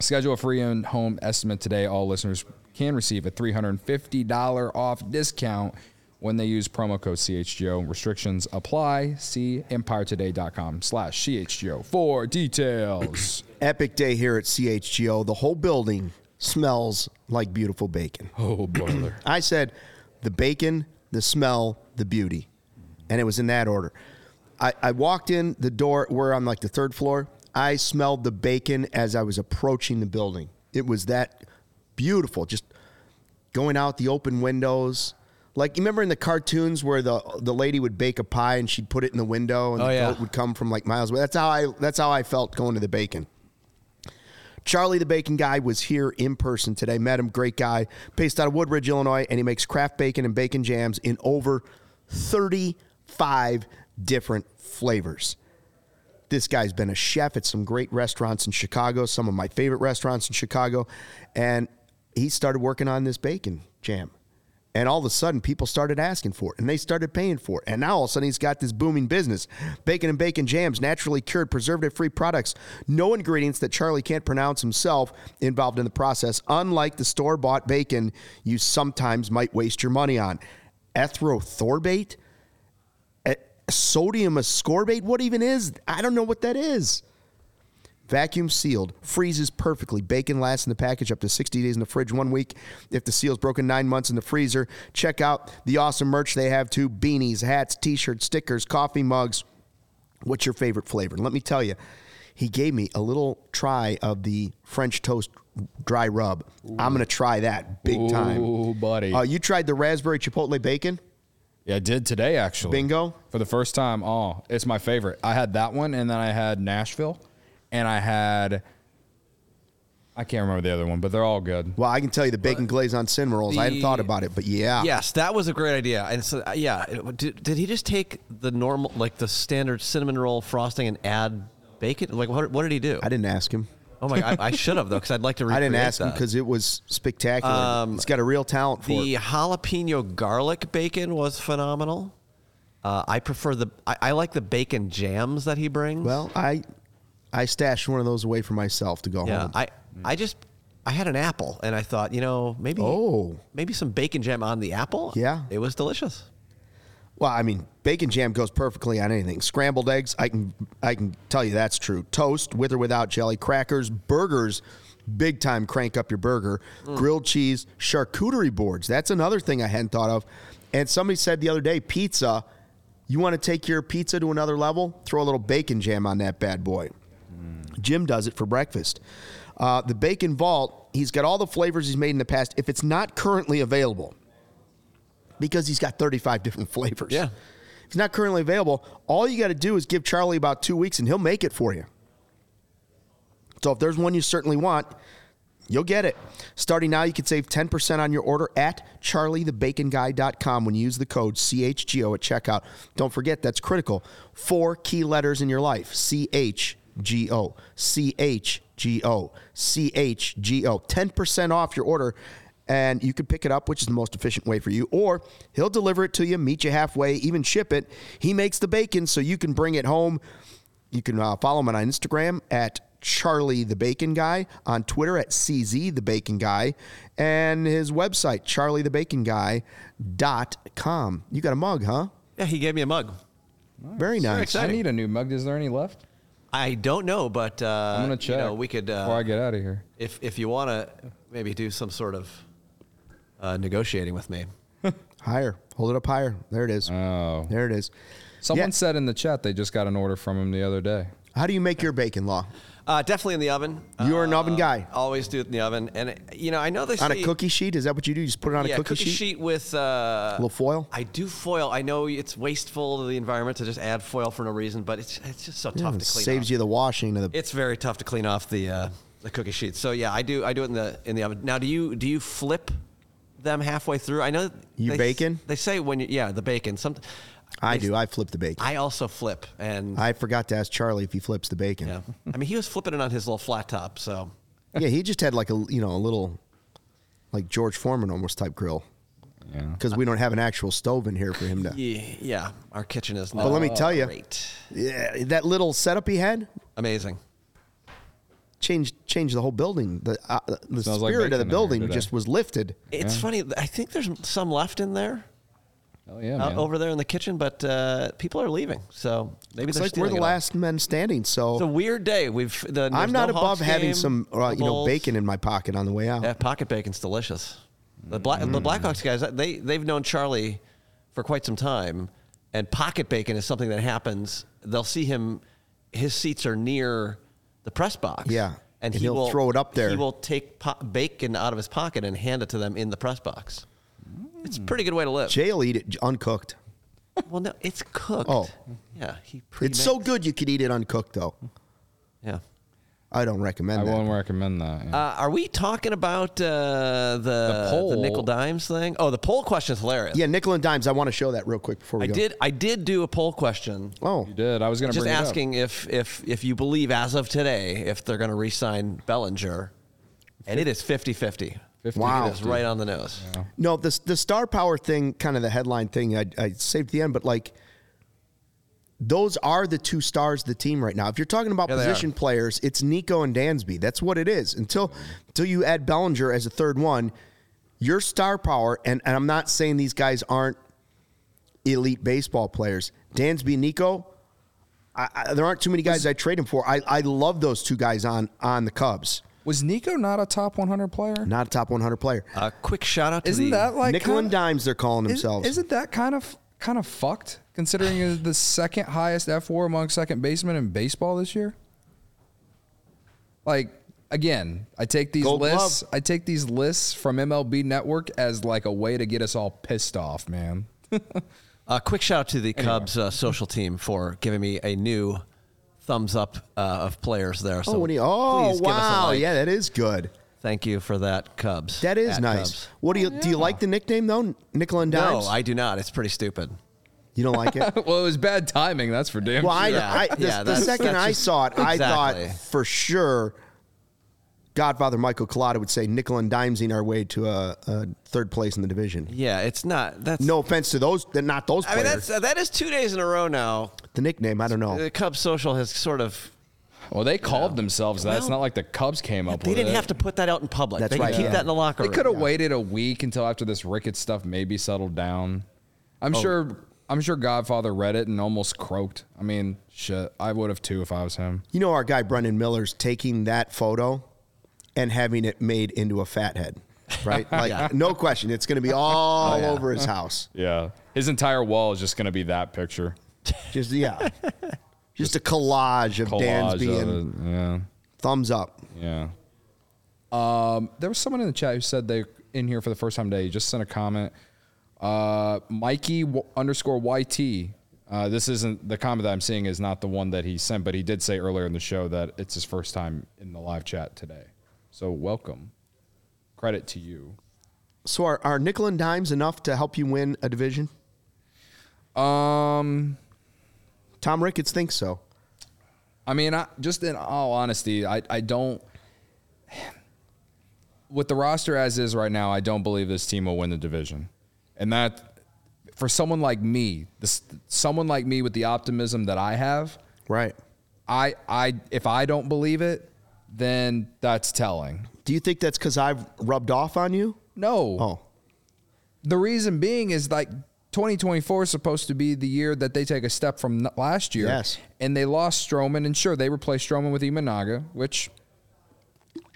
Schedule a free in home estimate today. All listeners can receive a $350 off discount when they use promo code CHGO. Restrictions apply. See empiretoday.com slash CHGO for details. Epic day here at CHGO. The whole building smells like beautiful bacon. Oh, brother. I said the bacon, the smell, the beauty. And it was in that order. I, I walked in the door, we're on like the third floor. I smelled the bacon as I was approaching the building. It was that beautiful, just going out the open windows. Like you remember in the cartoons where the the lady would bake a pie and she'd put it in the window and Oh, the yeah. goat would come from like miles away. That's how I that's how I felt going to the bacon. Charlie the Bacon Guy was here in person today. Met him, great guy, based out of Woodridge, Illinois, and he makes craft bacon and bacon jams in over 35 different flavors. This guy's been a chef at some great restaurants in Chicago, some of my favorite restaurants in Chicago, and he started working on this bacon jam. And all of a sudden, people started asking for it and they started paying for it. And now all of a sudden, he's got this booming business. Bacon and bacon jams, naturally cured, preservative free products, no ingredients that Charlie can't pronounce himself involved in the process, unlike the store bought bacon you sometimes might waste your money on. Ethylthorbate? Eh, Sodium ascorbate? What even is? I don't know what that is. Vacuum sealed, freezes perfectly. Bacon lasts in the package up to 60 days in the fridge, one week. If the seal's broken, nine months in the freezer. Check out the awesome merch they have too beanies, hats, t shirts, stickers, coffee mugs. What's your favorite flavor? And let me tell you, he gave me a little try of the French toast dry rub. I'm going to try that big time. Ooh, buddy. Uh, you tried the raspberry chipotle bacon? Yeah, I did today actually. Bingo. For the first time. Oh, it's my favorite. I had that one and then I had Nashville and I had I can't remember the other one, but they're all good. Well, I can tell you the bacon glaze on cinnamon rolls. I hadn't thought about it, but yeah. Yes, that was a great idea. And so, uh, yeah, did, did he just take the normal, like the standard cinnamon roll frosting and add bacon? Like, what, what did he do? I didn't ask him. Oh my! I, I should have though, because I'd like to. I didn't ask him because it was spectacular. Um, He's got a real talent for the it. jalapeno garlic bacon was phenomenal. Uh, I prefer the. I, I like the bacon jams that he brings. Well, I I stashed one of those away for myself to go yeah, home. I I just I had an apple and I thought, you know, maybe Oh. maybe some bacon jam on the apple. Yeah. it was delicious. well, I mean, bacon jam goes perfectly on anything. Scrambled eggs, I can I can tell you that's true. Toast with or without jelly, crackers, burgers, big time crank up your burger. Mm. Grilled cheese, charcuterie boards. That's another thing I hadn't thought of. And somebody said the other day, pizza. You want to take your pizza to another level? Throw a little bacon jam on that bad boy. Jim does it for breakfast. Uh, the Bacon Vault, he's got all the flavors he's made in the past. If it's not currently available, because he's got 35 different flavors. Yeah. If it's not currently available, all you got to do is give Charlie about two weeks and he'll make it for you. So if there's one you certainly want, you'll get it. Starting now, you can save 10% on your order at charliethebaconguy.com when you use the code CHGO at checkout. Don't forget, that's critical. Four key letters in your life CHGO, CHGO, CHGO. 10% off your order, and you can pick it up, which is the most efficient way for you, or he'll deliver it to you, meet you halfway, even ship it. He makes the bacon so you can bring it home. You can uh, follow him on Instagram at Charlie the Bacon Guy, on Twitter at CZ the Bacon Guy, and his website, charliethebaconguy.com. You got a mug, huh? Yeah, he gave me a mug. Very nice. I need a new mug. Is there any left? I don't know, but uh, I'm gonna check. You know, we could uh, before I get out of here. if if you want to maybe do some sort of uh, negotiating with me. Higher. Hold it up higher. There it is. Oh. There it is. Someone Yeah. said in the chat they just got an order from him the other day. How do you make your bacon law? Uh, definitely in the oven. You're an Uh, oven guy. Always do it in the oven, and it- you know I know this. On a cookie sheet? Is that what you do? You just put it on yeah, a cookie, sheet? with uh, little foil? I do foil. I know it's wasteful to the environment to just add foil for no reason, but it's it's just so tough to clean. saves off. you the washing of the. It's very tough to clean off the uh, the cookie sheet. So yeah, I do I do it in the in the oven. Now, do you do you flip them halfway through? I know You they, bacon? They say when you yeah the bacon. Some I do. I flip the bacon. I also flip, and I forgot to ask Charlie if he flips the bacon. yeah, I mean he was flipping it on his little flat top. So yeah, he just had like a you know a little like George Foreman almost type grill Yeah. because we don't have an actual stove in here for him to. yeah, yeah our kitchen is. Not But let me tell you- great, Yeah, that little setup he had amazing. changed changed the whole building. The uh, the Smells like spirit of the bacon in here building today. just was lifted. It's funny. I think there's some left in there. Hell yeah, uh, over there in the kitchen, but uh, people are leaving, so maybe It's they're like we're the it all. last men standing. So It's a weird day. We've the, I'm not no above Hawks having game, some, uh, you know, bacon in my pocket on the way out. Yeah, pocket bacon's delicious. The black Mm. the Blackhawks guys they they've known Charlie for quite some time, and pocket bacon is something that happens. They'll see him; his seats are near the press box. Yeah. and, And he he'll will throw it up there. He will take po- bacon out of his pocket and hand it to them in the press box. It's a pretty good way to live. Jay will eat it uncooked. well, no, it's cooked. Oh. yeah, he. It's so pre-mixed. good you could eat it uncooked, though. Yeah. I don't recommend I that. won't recommend that. yeah. Uh, are we talking about uh, the The poll. nickel dimes thing? Oh, the poll question is hilarious. yeah, nickel and dimes. I want to show that real quick before we I go. did. I did do a poll question. Oh, you did. I was going to Just bring it up. asking if if if you believe as of today if they're going to re-sign Bellinger, and it is 50-50. 50. Wow. Is right on the nose. No, the the star power thing, kind of the headline thing, I, I saved the end, but like those are the two stars of the team right now. If you're talking about Yeah, position players, it's Nico and Dansby. That's what it is. Until until you add Bellinger as a third one, your star power, and, and I'm not saying these guys aren't elite baseball players. Dansby, Nico, I, I, there aren't too many guys I trade him for. I, I love those two guys on on the Cubs. Was Nico not a top 100 player? Not a top 100 player. A quick shout out to Isn't the that like Nickel and kinda- dimes, they're calling is- themselves. Isn't that kind of kind of fucked considering you're the second highest fWAR among second basemen in baseball this year? Like again, I take these Gold lists. glove. I take these lists from MLB Network as like a way to get us all pissed off, man. A quick shout out to the Cubs uh, social team for giving me a new thumbs up uh, of players there. So Oh, what do you, oh please give us a wow. like. Yeah, that is good. Thank you for that, Cubs. That is nice. Cubs. What do you do? You like the nickname though, Nickel and No, I do not. It's pretty stupid. you don't like it. well, it was bad timing. That's for damn well, I, sure. Yeah, I the, yeah, the second I saw it, I thought for sure. Godfather Michael Collada would say nickel and dimesing our way to a, a third place in the division. Yeah, it's not. That's No offense to those, they're not those I mean, that's uh, that is two days in a row now. the nickname, I don't know. The Cubs social has sort of. Well, they called themselves that. it's not like the Cubs came up with it. They with didn't it. have to put that out in public. That's they right, can keep yeah. that in the locker They could have waited a week until after this Ricketts stuff maybe settled down. I'm Oh. sure. I'm sure Godfather read it and almost croaked. I mean, shit, I would have too if I was him. You know, our guy Brendan Miller's taking that photo and having it made into a fathead, right? Like, no question, it's going to be all Oh, over his house. Yeah, his entire wall is just going to be that picture. Just yeah, just a collage of Collage being of it. Yeah, thumbs up. yeah. Um, there was someone in the chat who said they're in here for the first time today. He just sent a comment. Uh, Mikey w- underscore YT. Uh, this isn't the comment that I'm seeing is not the one that he sent, but he did say earlier in the show that it's his first time in the live chat today. So welcome. Credit to you. So are, are nickel and dimes enough to help you win a division? Um, Tom Ricketts thinks so. I mean, I, just in all honesty, I, I don't. With the roster as is right now, I don't believe this team will win the division, and that for someone like me, this someone like me with the optimism that I have, Right. I I if I don't believe it, then that's telling. Do you think that's because I've rubbed off on you? No, Oh, the reason being is like 2024 is supposed to be the year that they take a step from last year. Yes. And they lost Stroman, and sure, they replaced Stroman with Imanaga, which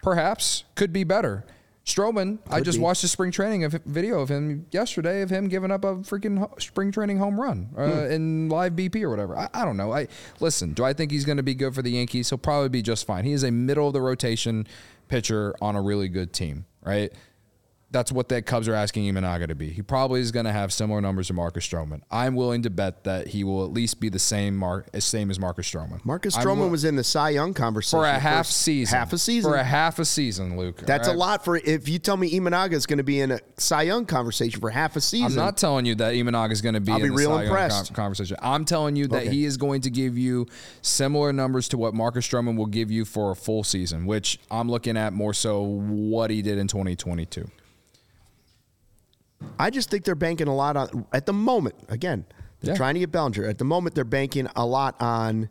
perhaps could be better. Stroman, I just be. watched a spring training of video of him yesterday of him giving up a freaking ho- spring training home run uh, Hmm. in live BP or whatever. I, I don't know. I listen. Do I think he's going to be good for the Yankees? He'll probably be just fine. He is a middle of the rotation pitcher on a really good team, right? That's what the Cubs are asking Imanaga to be. He probably is going to have similar numbers to Marcus Stroman. I'm willing to bet that he will at least be the same mark, as same as Marcus Stroman. Marcus Stroman wi- was in the Cy Young conversation for a half season. Half a season. For a half a season, Luke. That's all a lot for if you tell me Imanaga is going to be in a Cy Young conversation for half a season. I'm not telling you that Imanaga is going to be I'll in be real Cy Young impressed. con- conversation. I'm telling you that Okay. he is going to give you similar numbers to what Marcus Stroman will give you for a full season, which I'm looking at more so what he did in 2022. I just think they're banking a lot on at the moment. Again, they're Yeah. trying to get Bellinger. At the moment, they're banking a lot on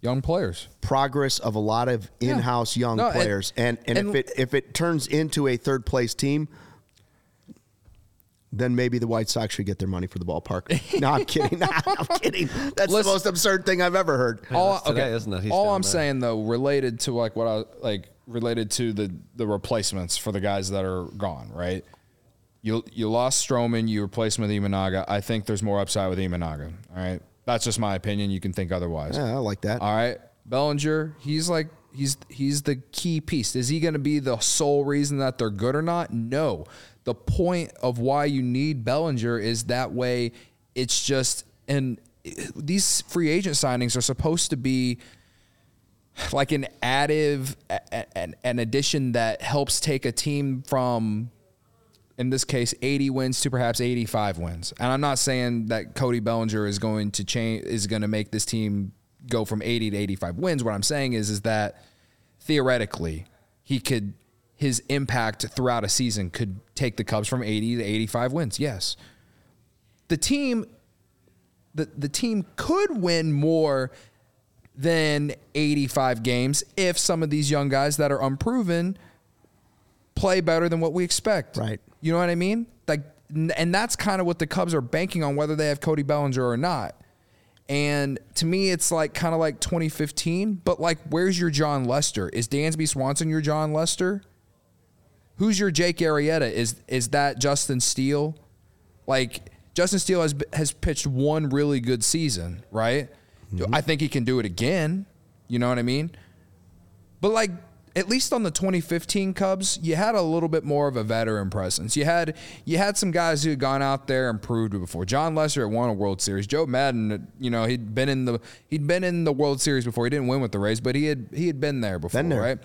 Young players. progress of a lot of in-house young No, players. And and, and- if it if it turns into a third place team, then maybe the White Sox should get their money for the ballpark. no, I'm kidding. No, I'm kidding. That's Listen- the most absurd thing I've ever heard. all, that's today, isn't it? He's all I'm there. saying though, related to like what I like related to the the replacements for the guys that are gone, right? You you lost Stroman, you replaced him with Imanaga. I think there's more upside with Imanaga. All right, that's just my opinion. You can think otherwise. Yeah, I like that. All right, Bellinger, he's like he's he's the key piece. Is he going to be the sole reason that they're good or not? No. The point of why you need Bellinger is that way. It's just and these free agent signings are supposed to be like an additive, an, an addition that helps take a team from in this case 80 wins to perhaps 85 wins. And I'm not saying that Cody Bellinger is going to change is going to make this team go from 80 to 85 wins. What I'm saying is is that theoretically he could his impact throughout a season could take the Cubs from 80 to 85 wins. Yes. The team the the team could win more than 85 games if some of these young guys that are unproven play better than what we expect. Right. You know what I mean? Like, and that's kind of what the Cubs are banking on, whether they have Cody Bellinger or not. And to me, it's like kind of like 2015, but like, where's your Jon Lester? Is Dansby Swanson your Jon Lester? Who's your Jake Arrieta? Is is that Justin Steele? Like Justin Steele has has pitched one really good season, right? Mm-hmm. I think he can do it again. You know what I mean? But like at least on the 2015 Cubs, you had a little bit more of a veteran presence. You had you had some guys who had gone out there and proved it before. Jon Lester had won a World Series. Joe Maddon, you know, he'd been in the he'd been in the World Series before. He didn't win with the Rays, but he had he had been there before, Been there. right?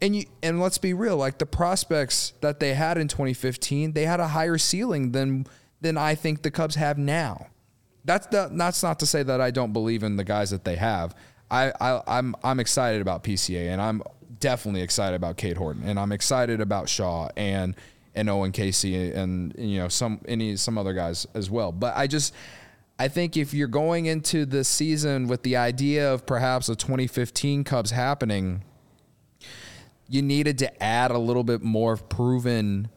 And you and let's be real, like the prospects that they had in 2015, they had a higher ceiling than than I think the Cubs have now. That's the, that's not to say that I don't believe in the guys that they have. I, I I'm I'm excited about PCA and I'm definitely excited about Cade Horton and I'm excited about Shaw and and Owen Caissie and you know some any some other guys as well. But I just I think if you're going into the season with the idea of perhaps a 2015 Cubs happening, you needed to add a little bit more proven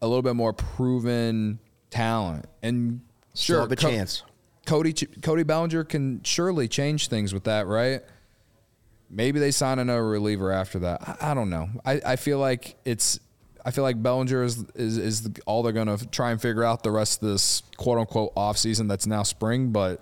a little bit more proven talent and Still sure have a Co- chance. Cody Cody Bellinger can surely change things with that, right? Maybe they sign another reliever after that. I, I don't know. I, I feel like it's I feel like Bellinger is is, is the, all they're going to try and figure out the rest of this quote unquote off season that's now spring, but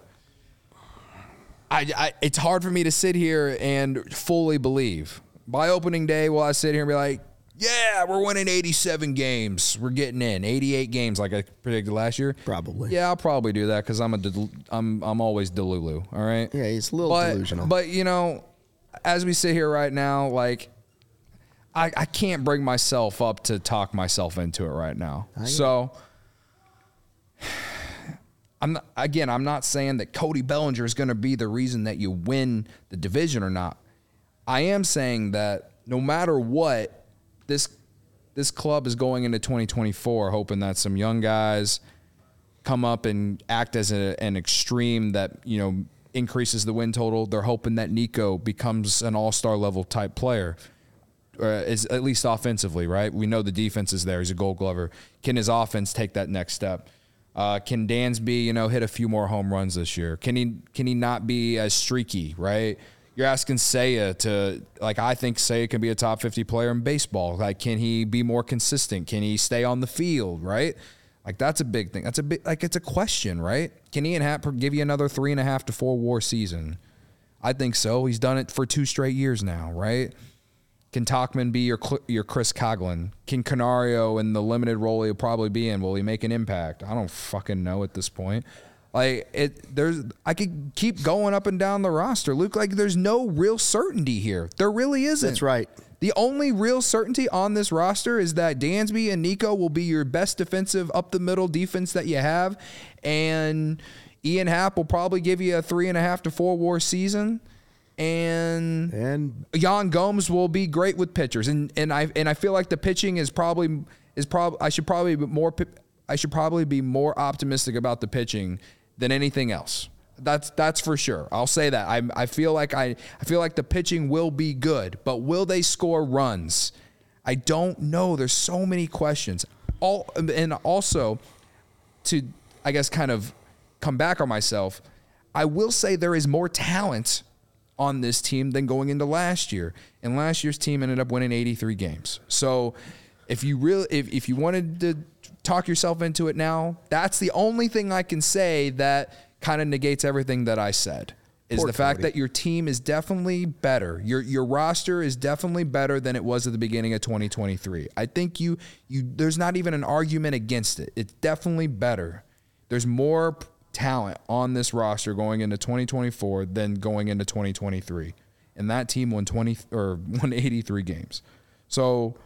I, I it's hard for me to sit here and fully believe. By opening day, will I sit here and be like, yeah, we're winning 87 games. We're getting in 88 games like I predicted last year. Probably. Yeah, I'll probably do that because I'm a del- I'm I'm always delulu. All right. Yeah, he's a little but, delusional. But you know, as we sit here right now, like I I can't bring myself up to talk myself into it right now. So. I'm not, again. I'm not saying that Cody Bellinger is going to be the reason that you win the division or not. I am saying that no matter what, this this club is going into 2024 hoping that some young guys come up and act as a, an extreme that you know increases the win total. They're hoping that Nico becomes an all star level type player, uh, is at least offensively. Right? We know the defense is there. He's a Gold Glover. Can his offense take that next step? Uh, can Dansby, you know, hit a few more home runs this year? Can he can he not be as streaky? Right? You're asking Seiya to like I think Seiya can be a top 50 player in baseball. Like, can he be more consistent? Can he stay on the field? Right? Like that's a big thing. That's a big like it's a question, right? Can Ian Happ give you another three and a half to four WAR season? I think so. He's done it for two straight years now, right? Can Tauchman be your your Chris Coghlan? Can Canario in the limited role he'll probably be in? Will he make an impact? I don't fucking know at this point. Like it, there's I could keep going up and down the roster, Luke. Like there's no real certainty here. There really isn't. That's right. The only real certainty on this roster is that Dansby and Nico will be your best defensive up the middle defense that you have, and Ian Happ will probably give you a three and a half to four WAR season, and And Yan Gomes will be great with pitchers, and and I and I feel like the pitching is probably is probably I should probably be more I should probably be more optimistic about the pitching than anything else. That's that's for sure. I'll say that. I I feel like I I feel like the pitching will be good, but will they score runs? I don't know. There's so many questions. all and also to I guess kind of come back on myself, I will say there is more talent on this team than going into last year. And last year's team ended up winning 83 games. So if you really if, if you wanted to talk yourself into it now, that's the only thing I can say that kind of negates everything that I said. Is Poor the fact Cody. that your team is definitely better. Your your roster is definitely better than it was at the beginning of 2023. I think you you there's not even an argument against it. It's definitely better. There's more talent on this roster going into 2024 than going into 2023. And that team won 20 or won 83 games. So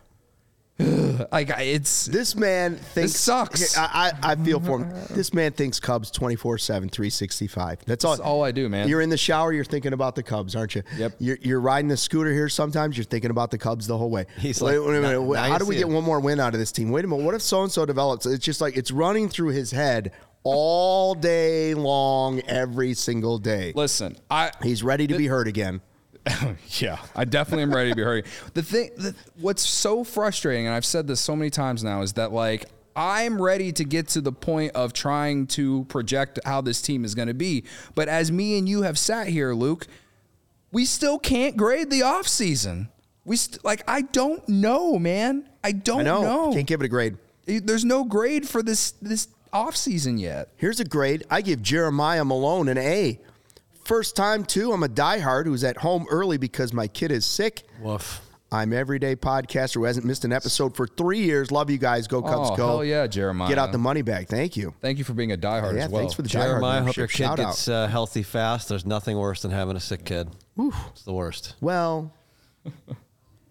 like it's This man thinks sucks. I, I, I feel for him. This man thinks Cubs 24 7, 365. That's all, That's all I do, man. You're in the shower, you're thinking about the Cubs, aren't you? Yep. You're, you're riding the scooter here sometimes, you're thinking about the Cubs the whole way. He's wait, like, wait a minute. now- wait, now how do we get it. one more win out of this team? Wait a minute. What if so and so develops? It's just like it's running through his head all day long, every single day. listen, I He's ready to be hurt again. yeah, I definitely am ready to be hurting. The thing, the, what's so frustrating, and I've said this so many times now, is that like I'm ready to get to the point of trying to project how this team is going to be. But as me and you have sat here, Luke, we still can't grade the offseason. We st- like I don't know, man. I don't I know. know. Can't give it a grade. There's no grade for this this offseason yet. Here's a grade. I give Jeremiah Malone an A. First time, too. I'm a diehard who's at home early because my kid is sick. Woof. I'm everyday podcaster who hasn't missed an episode for three years. Love you guys. Go Cubs, Oh, go. hell yeah, Jeremiah. Get out the money bag. Thank you. Thank you for being a diehard Yeah, as well. thanks for the diehard Jeremiah, hope membership. your kid out. gets uh, healthy fast. There's nothing worse than having a sick kid. It's the worst. Well,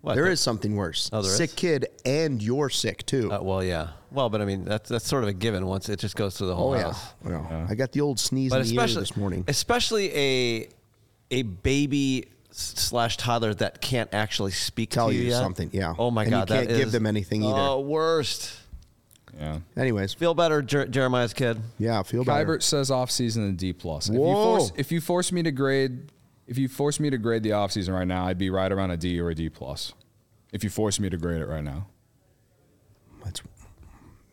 What, there the- is something worse. Oh, there sick is? kid and you're sick too. Uh, well, yeah. Well, but I mean, that's that's sort of a given. Once it just goes through the whole oh yeah. house. Well, I got the old sneeze But in the ear especially this morning. especially a a baby slash toddler that can't actually speak Tell to you, you yet. something, yeah. Oh my And you god, can't that give is- them anything either. Oh, worst. Yeah. Anyways, Feel better, Jer- Jeremiah's kid. yeah, I feel better. Kybert says offseason a D plus. If you Whoa. force if you force me to grade if you force me to grade the off season right now, I'd be right around a D or a D plus. If you force me to grade it right now.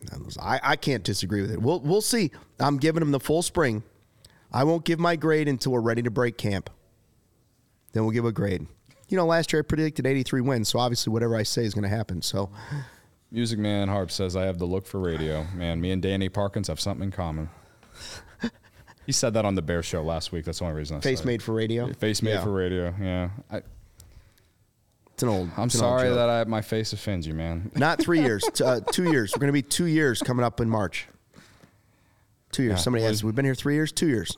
That's, that was- I, I can't disagree with it. We'll we'll see. I'm giving him the full spring. I won't give my grade until we're ready to break camp. Then we'll give a grade. You know, last year I predicted 83 wins, so obviously whatever I say is going to happen. So Music Man Harp says I have the look for radio. Man, me and Danny Parkins have something in common. he said that on the Bear Show last week. That's the only reason I said. face made for radio. Face made Yeah. for radio. Yeah. I, It's an old. I'm it's an old sorry joke. that I, my face offends you, man. Not three years. t- uh, two years. We're going to be two years coming up in March. Two years. Yeah, Somebody well, asked, "We've been here three years." Two years.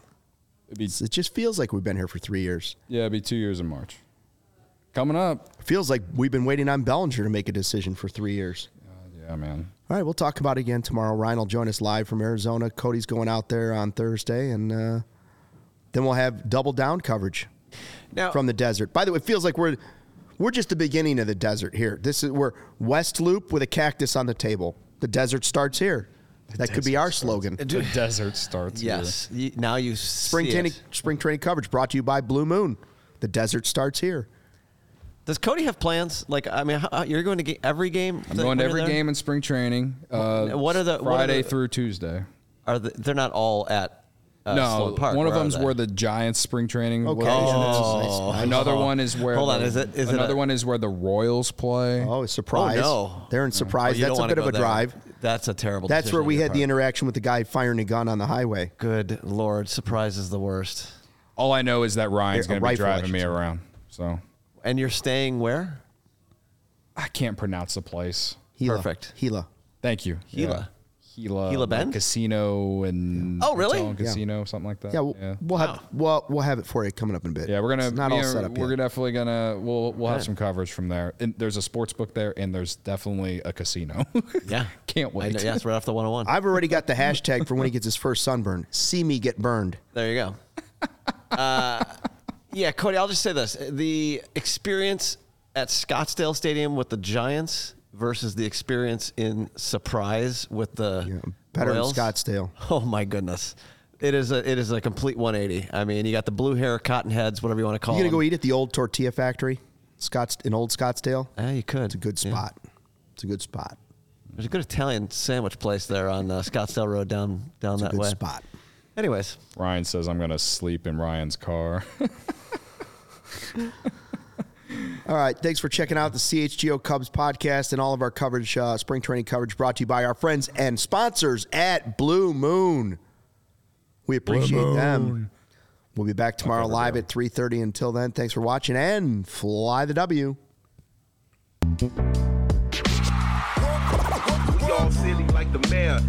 It'd be, It just feels like we've been here for three years. yeah, it'd be two years in March. Coming up. feels like we've been waiting on Bellinger to make a decision for three years. Yeah, man. All right, we'll talk about it again tomorrow. Ryan will join us live from Arizona. Cody's going out there on Thursday, and uh, then we'll have double down coverage Now, from the desert. By the way, it feels like we're we're just the beginning of the desert here. This is we're West Loop with a cactus on the table. The desert starts here. that could be our slogan. The desert starts. here. yes. You- now you Spring see training, it. spring training coverage brought to you by Blue Moon. The desert starts here. Does Cody have plans? Like, I mean, how, you're going to get every game. I'm going to every there? game in spring training. Uh, What are the- what are Friday the- through Tuesday? Are the, they're not all at uh, no, Sloan Park? one of Where are them's they? where the Giants spring training. Okay. location is. Oh. Nice. Another one is where. Hold the, on, is it- is it another a- one is where the Royals play. Oh, a surprise! no. They're in Oh, surprise. you That's a bit of a there. drive. That's a terrible. That's where we your had the interaction with the guy firing a gun on the highway. Good lord, surprise is the worst. All I know is that Ryan's going to be driving me around. So And you're staying where? I can't pronounce the place. Gila. Perfect. Gila. Thank you. Gila. Gila. Gila like Casino and Oh, really? hotel and Yeah. casino, something like that. Yeah, we'll, yeah. we'll have well we'll have it for you coming up in a bit. Yeah, we're gonna. It's not all and- set up We're yet. definitely gonna. We'll we'll have some coverage from there. And there's a sports book there, and there's definitely a casino. Yeah, Can't wait. know, yeah, it's right off the 101. I've already got the hashtag for when he gets his first sunburn. See me get burned. There you go. uh, yeah, Cody, I'll just say this: the experience at Scottsdale Stadium with the Giants versus the experience in Surprise with the Yeah, better in Scottsdale. Oh my goodness. It is a it is a complete 180. I mean, you got the blue hair, cotton heads, whatever you want to call You gonna them. go eat at the old tortilla factory, Scotts in old Scottsdale? Yeah, you could. It's a good Yeah. spot. It's a good spot. There's a good Italian sandwich place there on uh, Scottsdale Road down down that Good way. spot. Anyways, Ryan says I'm gonna sleep in Ryan's car. All right. Thanks for checking out the CHGO Cubs podcast and all of our coverage, uh, spring training coverage brought to you by our friends and sponsors at Blue Moon. We appreciate them. We'll be back tomorrow live at 3.30. Until then, thanks for watching and fly the W. We all silly like the mayor.